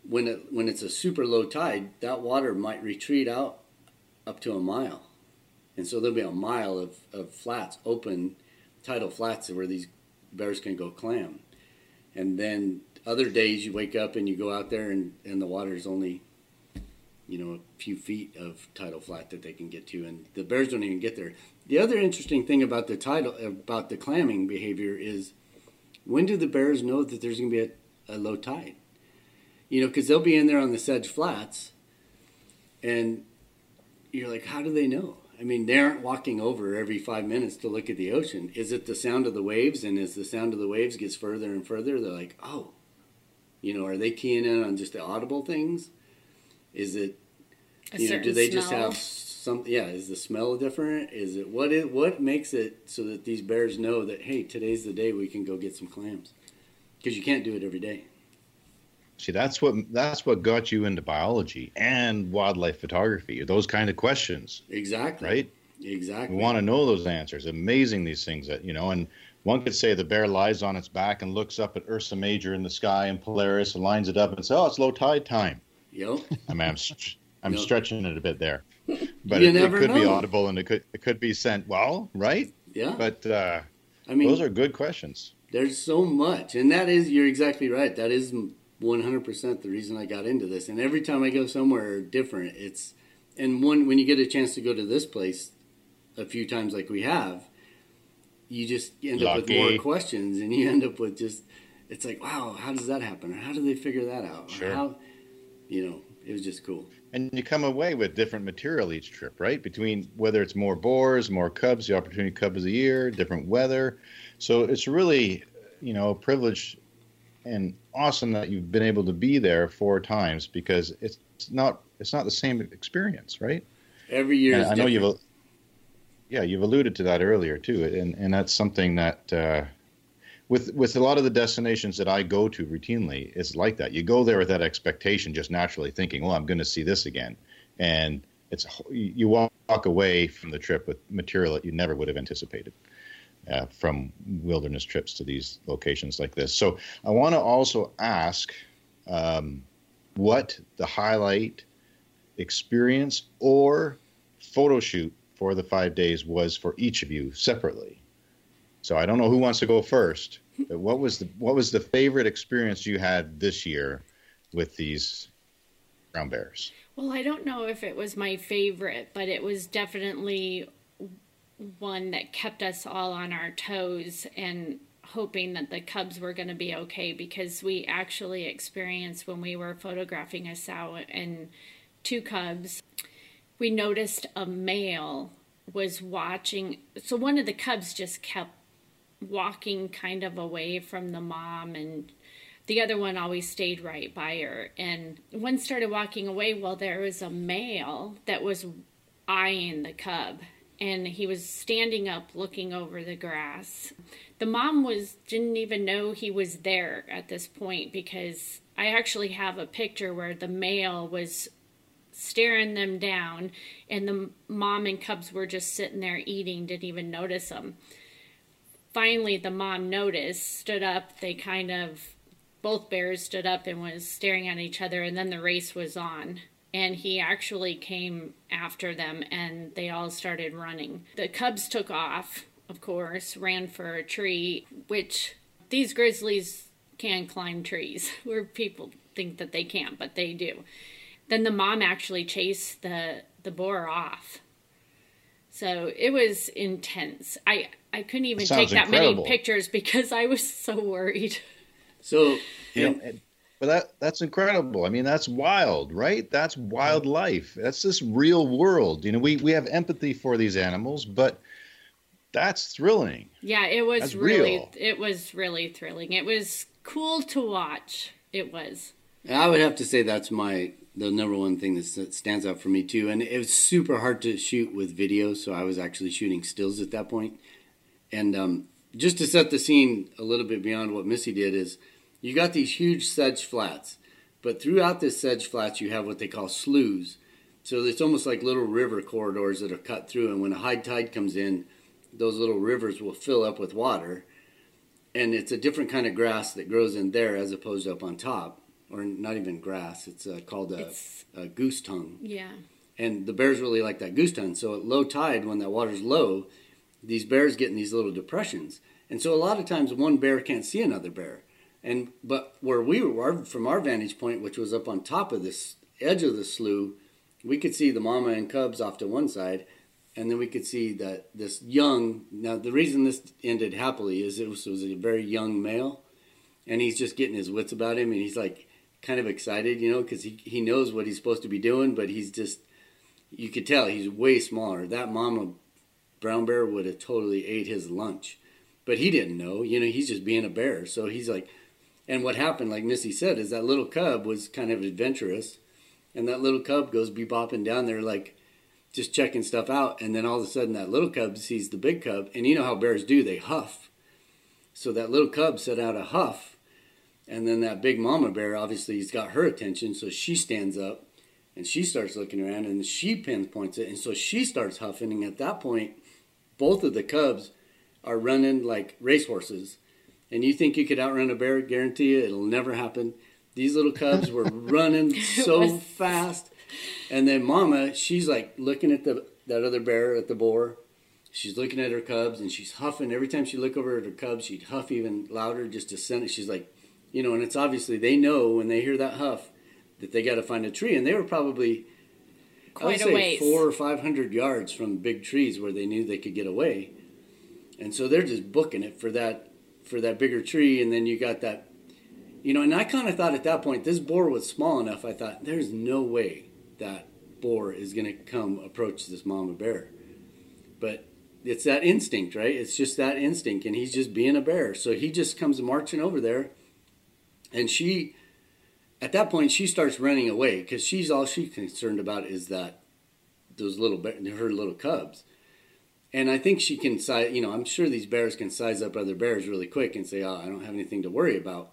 when it when it's a super low tide, that water might retreat out up to a mile, and so there'll be a mile of, of flats, open tidal flats where these bears can go clam, and then other days you wake up and you go out there and and the water's only, you know, a few feet of tidal flat that they can get to, and the bears don't even get there. The other interesting thing about the tidal about the clamming behavior is, when do the bears know that there's going to be a, a low tide? you know, because they'll be in there on the sedge flats, and you're like, how do they know? I mean, they aren't walking over every five minutes to look at the ocean. Is it the sound of the waves? And as the sound of the waves gets further and further, they're like, oh, you know, are they keying in on just the audible things? Is it, A you know, do certain they just have some? Yeah, is the smell different? Is it what? It what makes it so that these bears know that hey, today's the day we can go get some clams? Because you can't do it every day. See, that's what that's what got you into biology and wildlife photography. Those kind of questions, Exactly. right? Exactly. We want to know those answers. Amazing these things that you know, and one could say the bear lies on its back and looks up at Ursa Major in the sky and Polaris and lines it up and says, "Oh, it's low tide time." Yep. I mean, I'm st- I'm No. stretching it a bit there, *laughs* but it, it could be audible and it could it could be scent. Well, right? Yeah. But uh, I mean, those are good questions. there's so much, and that is you're exactly right. That is 100% the reason I got into this. And every time I go somewhere different, it's and when when you get a chance to go to this place a few times like we have, you just end up with more questions, and you end up with just it's like, wow, how does that happen? Or how do they figure that out? Sure. How, you know, it was just cool. And you come away with different material each trip, right? Between whether it's more boars, more cubs, the opportunity cub of the year, different weather. So it's really, you know, a privilege and awesome that you've been able to be there four times because it's not it's not the same experience, right? Every year, I know different. you've yeah you've alluded to that earlier too, and and that's something that uh, with with a lot of the destinations that I go to routinely, it's like that. You go there with that expectation, just naturally thinking, "Well, I'm going to see this again," and it's you walk away from the trip with material that you never would have anticipated. Uh, from wilderness trips to these locations like this. So I want to also ask um, what the highlight experience or photo shoot for the five days was for each of you separately. So I don't know who wants to go first. But what was the what was the favorite experience you had this year with these brown bears? Well, I don't know if it was my favorite, but it was definitely one that kept us all on our toes and hoping that the cubs were going to be okay because we actually experienced when we were photographing a sow and two cubs, we noticed a male was watching. So one of the cubs just kept walking kind of away from the mom and the other one always stayed right by her and one started walking away well there was a male that was eyeing the cub and he was standing up looking over the grass the mom was didn't even know he was there at this point because i I actually have a picture where the male was staring them down, and the mom and cubs were just sitting there eating, didn't even notice them. Finally, the mom noticed, stood up. They kind of, both bears stood up and was staring at each other, and then the race was on. And he actually came after them, and they all started running. The cubs took off, of course, ran for a tree, which these grizzlies can climb trees, *laughs* where people think that they can't, but they do then the mom actually chased the the boar off. So it was intense. I I couldn't even take that incredible. many pictures because I was so worried. So you know, but that that's incredible. I mean, that's wild, right? That's wildlife. That's this real world. You know, we we have empathy for these animals, but that's thrilling. Yeah, it was that's really real. it was really thrilling. It was cool to watch. It was. I would have to say that's my the number one thing that stands out for me too. And it was super hard to shoot with video, so I was actually shooting stills at that point. And um, just to set the scene a little bit beyond what Missy did is, you got these huge sedge flats, but throughout this sedge flats you have what they call sloughs. So it's almost like little river corridors that are cut through, and when a high tide comes in, those little rivers will fill up with water. And it's a different kind of grass that grows in there as opposed to up on top or not even grass. It's uh, called a, a, goose tongue. Yeah. And the bears really like that goose tongue. So at low tide, when that water's low, these bears get in these little depressions. And so a lot of times one bear can't see another bear. And but where we were from our vantage point, which was up on top of this edge of the slough, we could see the mama and cubs off to one side, and then we could see that this young. Now the reason this ended happily is it was, it was a very young male, and he's just getting his wits about him, and he's like kind of excited, you know, because he, he knows what he's supposed to be doing, but he's just, you could tell he's way smaller. That mama brown bear would have totally ate his lunch, but he didn't know, you know, he's just being a bear. So he's like, and what happened, like Missy said, is that little cub was kind of adventurous, and that little cub goes be bopping down there like just checking stuff out, and then all of a sudden that little cub sees the big cub, and you know how bears do, they huff. So that little cub set out a huff and then that big mama bear, obviously, he's got her attention, so she stands up and she starts looking around and she pinpoints it. And so she starts huffing. And at that point, both of the cubs are running like racehorses. And you think you could outrun a bear? Guarantee you, it'll never happen. These little cubs were *laughs* running so fast. And then mama, she's like looking at the that other bear at the boar. She's looking at her cubs and she's huffing. Every time she look over at her cubs, she'd huff even louder just to send it. She's like, you know, and it's obviously they know when they hear that huff that they got to find a tree, and they were probably quite I would say four or five hundred yards from big trees where they knew they could get away, and so they're just booking it for that for that bigger tree, and then you got that, you know, and I kind of thought at that point this boar was small enough. I thought there's no way that boar is going to come approach this mama bear, but it's that instinct, right? It's just that instinct, and he's just being a bear, so he just comes marching over there and she, at that point, she starts running away because she's all she's concerned about is that those little her little cubs. And I think she can size, you know, I'm sure these bears can size up other bears really quick and say, "Oh, I don't have anything to worry about."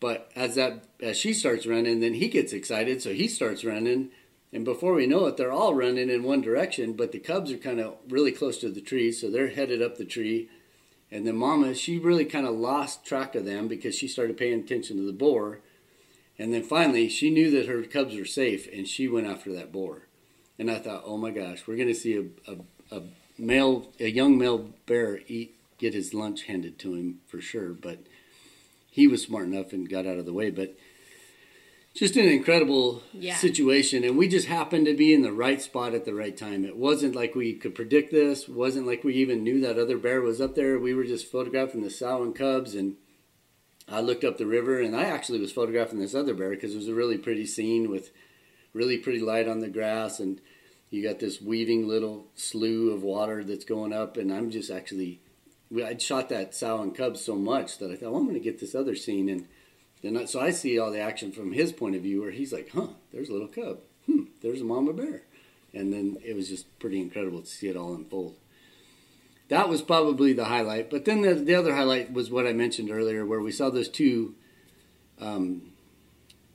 But as that as she starts running, then he gets excited, so he starts running, and before we know it, they're all running in one direction. But the cubs are kind of really close to the tree, so they're headed up the tree. And then Mama, she really kind of lost track of them because she started paying attention to the boar. And then finally, she knew that her cubs were safe, and she went after that boar. And I thought, oh my gosh, we're going to see a, a, a male, a young male bear eat, get his lunch handed to him for sure. But he was smart enough and got out of the way. But just an incredible yeah. situation and we just happened to be in the right spot at the right time it wasn't like we could predict this it wasn't like we even knew that other bear was up there we were just photographing the sow and cubs and i looked up the river and i actually was photographing this other bear because it was a really pretty scene with really pretty light on the grass and you got this weaving little slough of water that's going up and i'm just actually i'd shot that sow and cubs so much that i thought well, i'm going to get this other scene and I, so I see all the action from his point of view, where he's like, "Huh, there's a little cub. Hmm, there's a mama bear," and then it was just pretty incredible to see it all unfold. That was probably the highlight. But then the, the other highlight was what I mentioned earlier, where we saw those two um,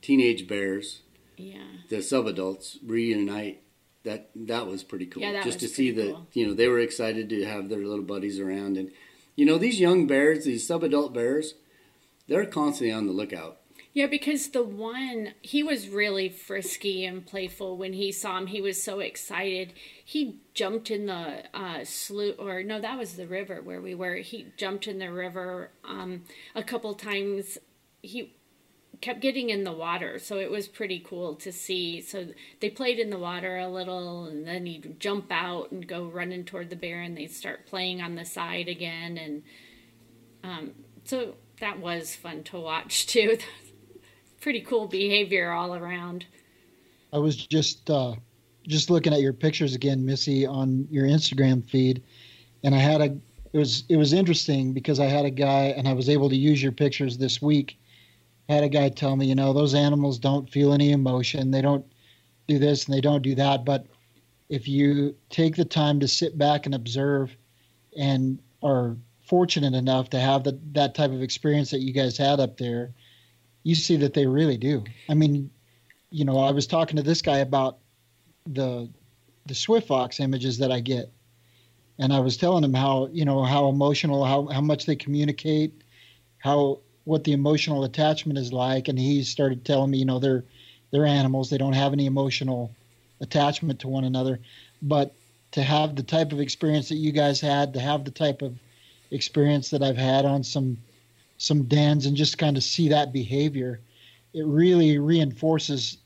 teenage bears, Yeah. the subadults reunite. That that was pretty cool. Yeah, that Just to see pretty that you know they were excited to have their little buddies around, and you know these young bears, these subadult bears, they're constantly on the lookout. Yeah, because the one he was really frisky and playful when he saw him. He was so excited. He jumped in the uh, slough, or no, that was the river where we were. He jumped in the river um, a couple times. He kept getting in the water, so it was pretty cool to see. So they played in the water a little, and then he'd jump out and go running toward the bear, and they'd start playing on the side again, and um, so that was fun to watch too. *laughs* pretty cool behavior all around. I was just uh, just looking at your pictures again, Missy, on your Instagram feed, and I had a it was it was interesting because I had a guy and I was able to use your pictures this week. I had a guy tell me, you know, those animals don't feel any emotion. They don't do this and they don't do that. But if you take the time to sit back and observe, and are fortunate enough to have the, that type of experience that you guys had up there, you see that they really do. I mean, you know, I was talking to this guy about the the Swift Fox images that I get, and I was telling him how you know how emotional, how how much they communicate, how what the emotional attachment is like, and he started telling me, you know, they're they're animals, they don't have any emotional attachment to one another, but to have the type of experience that you guys had, to have the type of experience that I've had on some some dens, and just kind of see that behavior, it really reinforces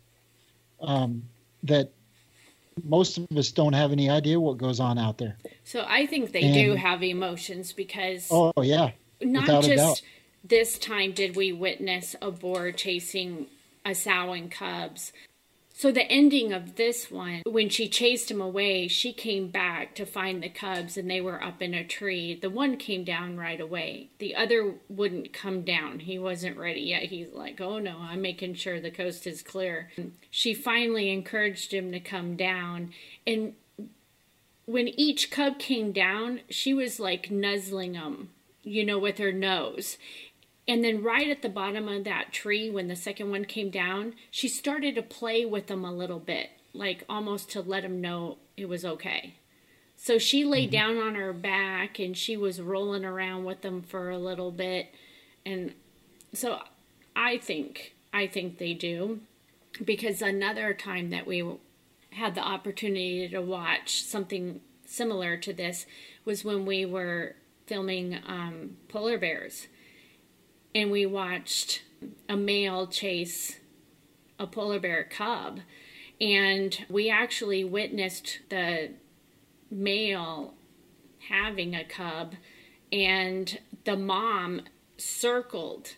um, that most of us don't have any idea what goes on out there. So I think they do have emotions because Oh yeah, not without just this time did we witness a boar chasing a sow and cubs. So the ending of this one, when she chased him away, she came back to find the cubs and they were up in a tree. The one came down right away. The other wouldn't come down. He wasn't ready yet. He's like, "Oh no, I'm making sure the coast is clear." She finally encouraged him to come down and when each cub came down, she was like nuzzling them, you know, with her nose. And then right at the bottom of that tree, when the second one came down, she started to play with them a little bit, like almost to let them know it was okay. So she lay down on her back and she was rolling around with them for a little bit. And so I think, I think they do. Because another time that we had the opportunity to watch something similar to this was when we were filming um, polar bears and we watched a male chase a polar bear cub and we actually witnessed the male having a cub and the mom circled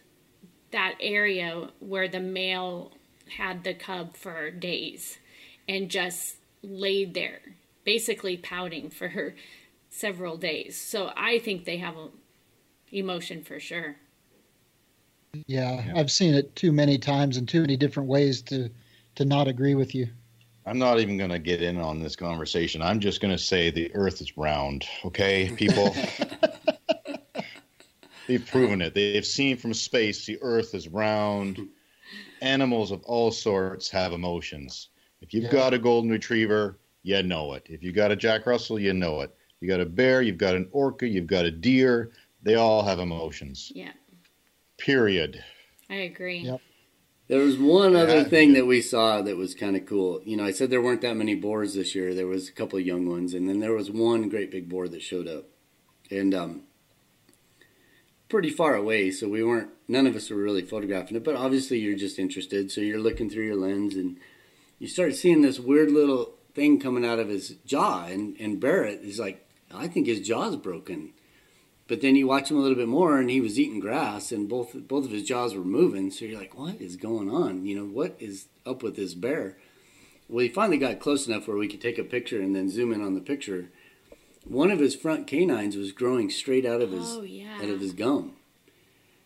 that area where the male had the cub for days and just laid there, basically pouting for her several days. So I think they have a emotion for sure. Yeah, I've seen it too many times in too many different ways to to not agree with you. I'm not even going to get in on this conversation. I'm just going to say the earth is round. Okay, people? *laughs* They've proven it. They've seen from space the earth is round. Animals of all sorts have emotions. If you've Yeah. got a golden retriever, you know it. If you've got a Jack Russell, you know it. You got a bear, you've got an orca, you've got a deer. They all have emotions. Yeah, Period. I agree. Yep. There was one other Yeah. thing that we saw that was kind of cool. You know, I said there weren't that many boars this year. There was a couple of young ones, and then there was one great big boar that showed up, and um, pretty far away. So we weren't. None of us were really photographing it, but obviously you're just interested. So you're looking through your lens, and you start seeing this weird little thing coming out of his jaw, and and Barrett is like, I think his jaw's broken. But then you watch him a little bit more, and he was eating grass, and both both of his jaws were moving. So you're like, "What is going on? You know, what is up with this bear?" Well, he finally got close enough where we could take a picture and then zoom in on the picture. One of his front canines was growing straight out of his Oh yeah. out of his gum.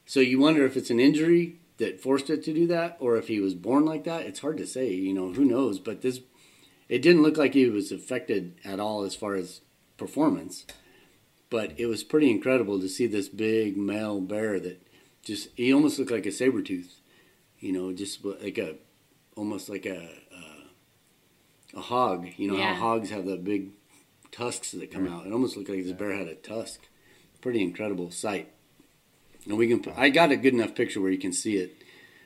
So you wonder if it's an injury that forced it to do that, or if he was born like that. It's hard to say. You know, who knows? But this, it didn't look like he was affected at all as far as performance. But it was pretty incredible to see this big male bear that just he almost looked like a saber tooth. You know, just like a almost like a a, a hog. You know Yeah. how hogs have the big tusks that come out. It almost looked like this bear had a tusk. Pretty incredible sight. And we can. Put, I got a good enough picture where you can see it.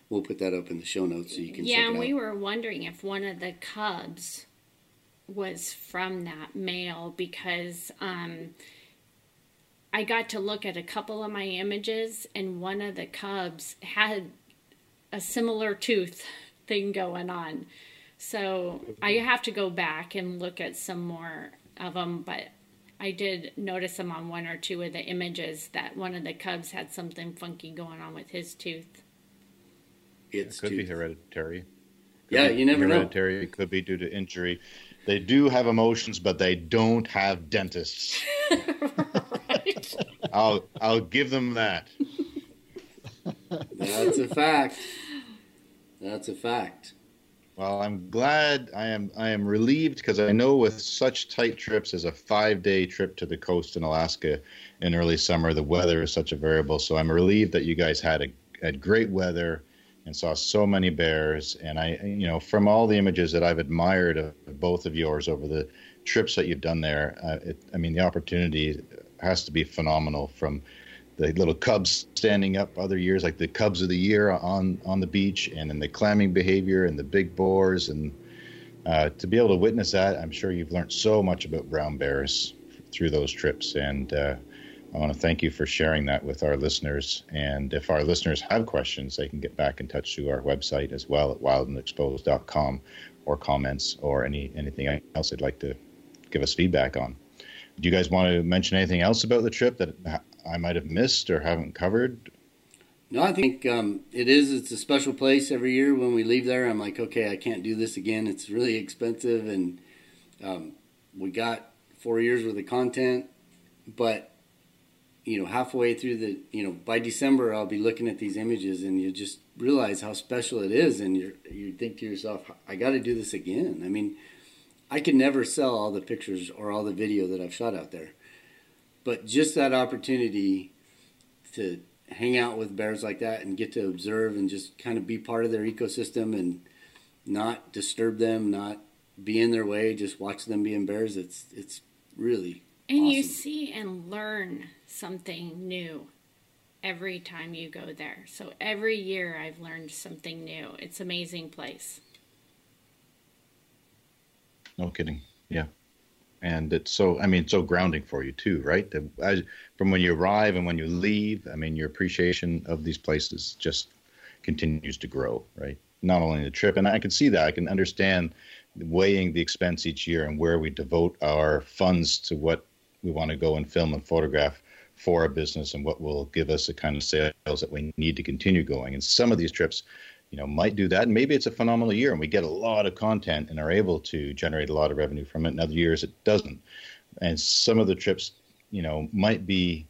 We'll put that up in the show notes so you can. yeah, check it and we out. were wondering if one of the cubs was from that male because um, I got to look at a couple of my images, and one of the cubs had a similar tooth thing going on. So mm-hmm. I have to go back and look at some more of them, but I did notice them on one or two of the images that one of the cubs had something funky going on with his tooth. It's It could be hereditary. Could Yeah, be you never know. hereditary. It could be due to injury. They do have emotions, but they don't have dentists. *laughs* *laughs* right. *laughs* I'll I'll give them that. That's a fact. That's a fact. Well, I'm glad. I am. I am relieved because I know with such tight trips as a five-day trip to the coast in Alaska in early summer, the weather is such a variable. So I'm relieved that you guys had a had great weather and saw so many bears. And I, you know, from all the images that I've admired of both of yours over the trips that you've done there, uh, it, I mean, the opportunity has to be phenomenal. From the little cubs standing up other years, like the cubs of the year on on the beach, and then the clamming behavior and the big boars, and uh, to be able to witness that, I'm sure you've learned so much about brown bears through those trips, and uh, I want to thank you for sharing that with our listeners. And if our listeners have questions, they can get back in touch through our website as well at wildandexposed.com, or comments or any anything else they'd like to give us feedback on. Do you guys want to mention anything else about the trip that I might have missed or haven't covered? No, I think um, it is. It's a special place every year. When we leave there, I'm like, okay, I can't do this again. It's really expensive, and um, we got four years worth of content. But you know, halfway through the, you know, by December, I'll be looking at these images, and you just realize how special it is, and you you think to yourself, I got to do this again. I mean, I could never sell all the pictures or all the video that I've shot out there, but just that opportunity to hang out with bears like that and get to observe and just kind of be part of their ecosystem and not disturb them, not be in their way, just watch them being bears. It's it's really And you see and learn something new every time you go there. So every year I've learned something new. It's amazing place. No kidding. Yeah. And it's so, I mean, so grounding for you too, right? The, as, from when you arrive and when you leave, I mean, your appreciation of these places just continues to grow, right? Not only the trip, and I can see that. I can understand weighing the expense each year and where we devote our funds to what we want to go and film and photograph for our business and what will give us the kind of sales that we need to continue going. And some of these trips, you know, might do that. And maybe it's a phenomenal year and we get a lot of content and are able to generate a lot of revenue from it. And other years it doesn't. And some of the trips, you know, might be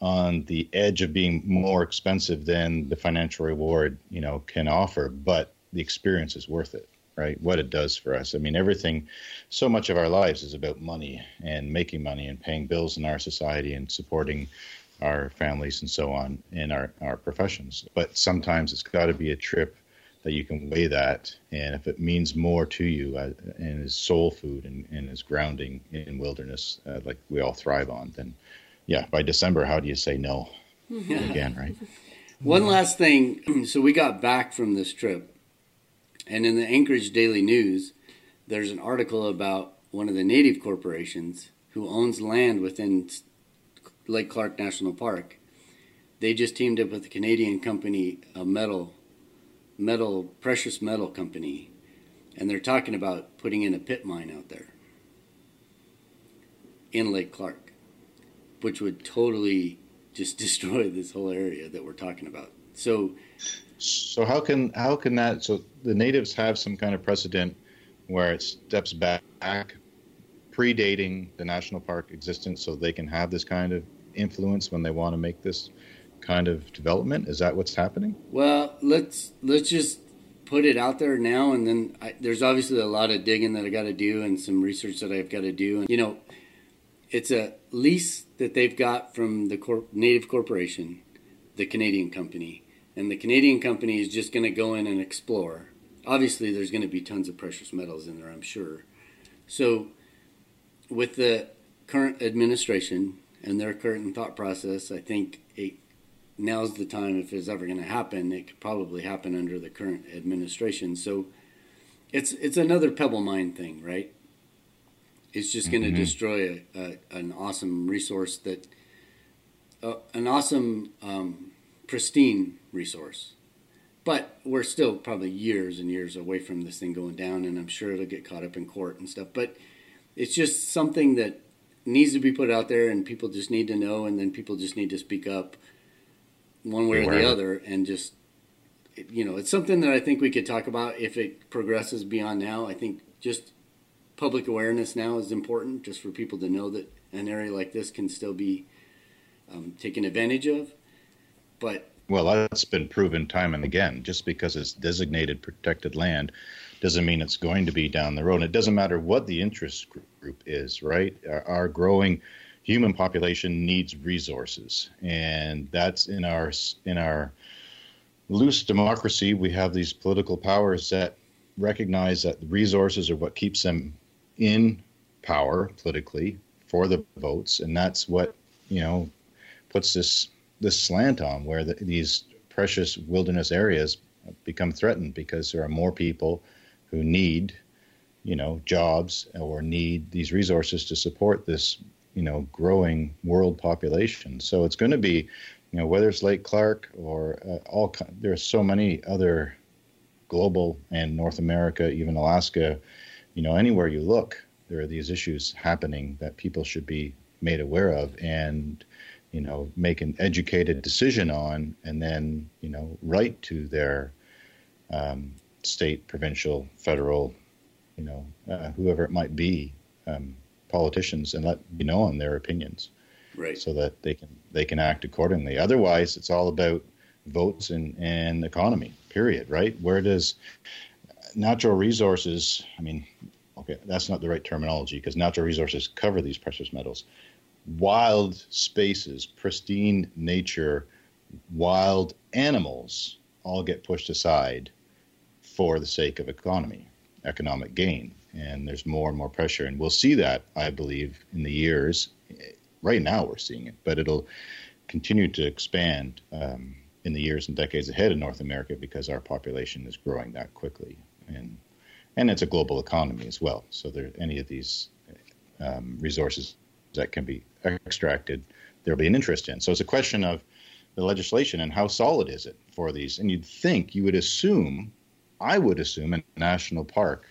on the edge of being more expensive than the financial reward, you know, can offer, but the experience is worth it, right? What it does for us. I mean, everything, so much of our lives is about money and making money and paying bills in our society and supporting our families and so on in our, our professions. But sometimes it's got to be a trip that you can weigh that. And if it means more to you uh, and is soul food and, and is grounding in wilderness, uh, like we all thrive on, then yeah, by December, how do you say no *laughs* again, right? One last thing. *clears throat* So we got back from this trip, and in the Anchorage Daily News, there's an article about one of the native corporations who owns land within Lake Clark National Park. They just teamed up with a Canadian company, a metal, metal, precious metal company, and they're talking about putting in a pit mine out there in Lake Clark, which would totally just *laughs* destroy this whole area that we're talking about. So So how can how can that? So the natives have some kind of precedent where it steps back, predating the national park existence, so they can have this kind of influence when they want to make this kind of development. Is that what's happening? Well, let's let's just put it out there now, and then I, there's obviously a lot of digging that I got to do and some research that I've got to do. And you know, it's a lease that they've got from the corp- native corporation, the Canadian company, and the Canadian company is just going to go in and explore. Obviously, there's going to be tons of precious metals in there, I'm sure. So, with the current administration and their current thought process, I think now's the time. If it's ever going to happen, it could probably happen under the current administration. So, it's it's another pebble mine thing, right? It's just going to mm-hmm. destroy a, a, an awesome resource that, uh, an awesome, um, pristine resource. But we're still probably years and years away from this thing going down, and I'm sure it'll get caught up in court and stuff. But it's just something that needs to be put out there, and people just need to know, and then people just need to speak up one way or the other, and just you know, it's something that I think we could talk about if it progresses beyond now. I think just public awareness now is important, just for people to know that an area like this can still be um, taken advantage of. But well, that's been proven time and again. Just because it's designated protected land doesn't mean it's going to be down the road. And it doesn't matter what the interest group is, right? Our, our growing human population needs resources, and that's in our in our loose democracy. We have these political powers that recognize that resources are what keeps them in power politically for the votes, and that's what you know puts this this slant on where the, these precious wilderness areas become threatened because there are more people who need you know jobs or need these resources to support this you know growing world population. So it's going to be you know whether it's lake clark or uh, all there's so many other global and north america even alaska you know anywhere you look there are these issues happening that people should be made aware of and you know, make an educated decision on, and then you know, write to their um, state, provincial, federal, you know, uh, whoever it might be, um, politicians, and let you know on their opinions, right? So that they can they can act accordingly. Otherwise, it's all about votes and and economy. Period. Right? Where does natural resources? I mean, okay, that's not the right terminology because natural resources cover these precious metals wild spaces, pristine nature, wild animals all get pushed aside for the sake of economy, economic gain. And there's more and more pressure. And we'll see that, I believe, in the years. Right now, we're seeing it, but it'll continue to expand um, in the years and decades ahead in North America because our population is growing that quickly. And, and it's a global economy as well. So there, any of these um, resources that can be extracted, there'll be an interest in. So it's a question of the legislation and how solid is it for these. And you'd think, you would assume, I would assume, a national park,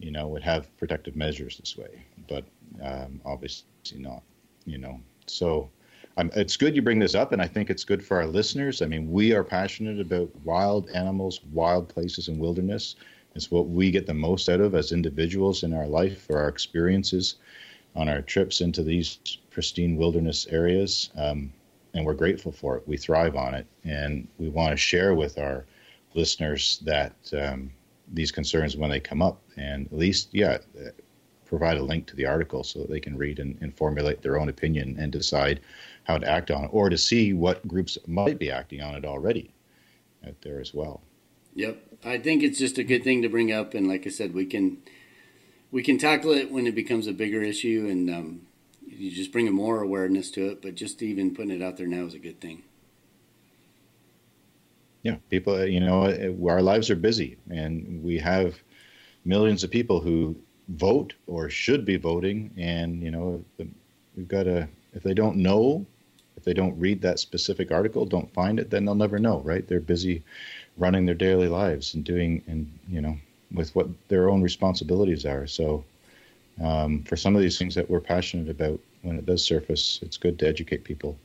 you know, would have protective measures this way, but um, obviously not. You know, so um, it's good you bring this up, and I think it's good for our listeners. I mean, we are passionate about wild animals, wild places, and wilderness. It's what we get the most out of as individuals in our life for our experiences on our trips into these pristine wilderness areas, um, and we're grateful for it. We thrive on it, and we want to share with our listeners that um, these concerns when they come up, and at least, yeah, provide a link to the article so that they can read and, and formulate their own opinion and decide how to act on it, or to see what groups might be acting on it already out there as well. Yep, I think it's just a good thing to bring up, and like I said, we can we can tackle it when it becomes a bigger issue, and um, you just bring more awareness to it. But just even putting it out there now is a good thing. Yeah, people, you know, our lives are busy, and we have millions of people who vote or should be voting, and you know, we've got to. If they don't know, if they don't read that specific article, don't find it, then they'll never know, right? They're busy running their daily lives and doing, and you know, with what their own responsibilities are. So, um, for some of these things that we're passionate about, when it does surface, it's good to educate people.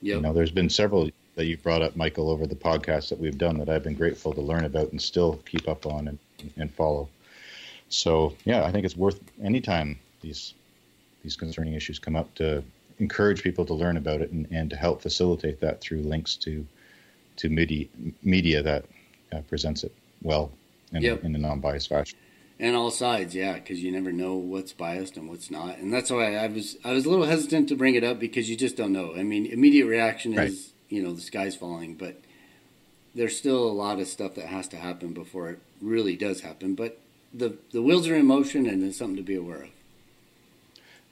Yep. You know, there's been several that you've brought up, Michael, over the podcast that we've done that I've been grateful to learn about and still keep up on and, and follow. So, yeah, I think it's worth anytime these these concerning issues come up to encourage people to learn about it and, and to help facilitate that through links to to media media that uh, presents it well in, yep. in a non-biased fashion. And all sides, yeah, because you never know what's biased and what's not, and that's why I was I was a little hesitant to bring it up because you just don't know. I mean, immediate reaction right. is you know the sky's falling, but there's still a lot of stuff that has to happen before it really does happen. But the the wheels are in motion, and it's something to be aware of.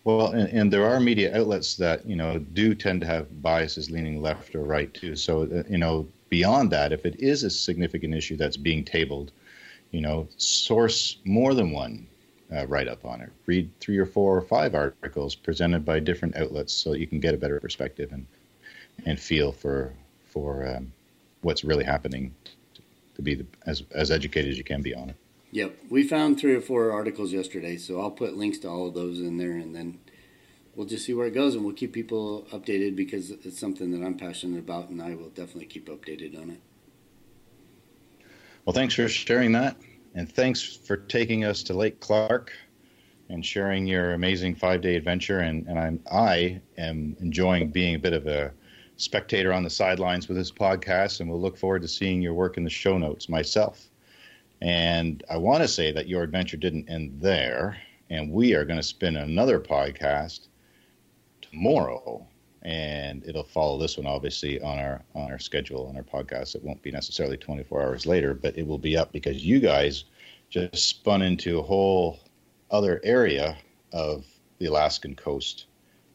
Well, and, and, there are media outlets that you know do tend to have biases leaning left or right too. So uh, you know, beyond that, if it is a significant issue that's being tabled, you know, source more than one uh, write up on it. Read three or four or five articles presented by different outlets so you can get a better perspective and and feel for for um, what's really happening to be the, as as educated as you can be on it. Yep, we found three or four articles yesterday, so I'll put links to all of those in there, and then we'll just see where it goes, and we'll keep people updated because it's something that I'm passionate about, and I will definitely keep updated on it. Well, thanks for sharing that, and thanks for taking us to Lake Clark and sharing your amazing five-day adventure. And, and I'm, I am enjoying being a bit of a spectator on the sidelines with this podcast, and we'll look forward to seeing your work in the show notes myself. And I want to say that your adventure didn't end there, and we are going to spin another podcast tomorrow, and it'll follow this one obviously on our on our schedule on our podcast. It won't be necessarily 24 hours later, but it will be up because you guys just spun into a whole other area of the Alaskan coast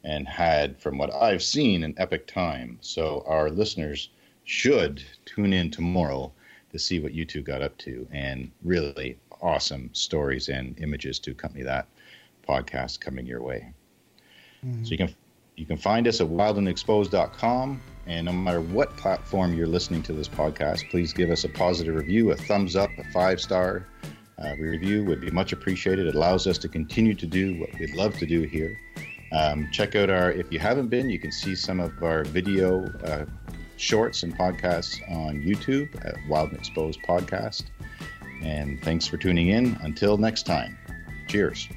and had, from what I've seen, an epic time. So our listeners should tune in tomorrow to see what you two got up to and really awesome stories and images to accompany that podcast coming your way. Mm-hmm. So you can you can find us at wildandexposed.com and no matter what platform you're listening to this podcast, please give us a positive review, a thumbs up, a five star uh, review would be much appreciated. It allows us to continue to do what we'd love to do here um, check out our, if you haven't been, you can see some of our video uh, shorts and podcasts on YouTube at Wild and Exposed Podcast. And thanks for tuning in. Until next time, cheers.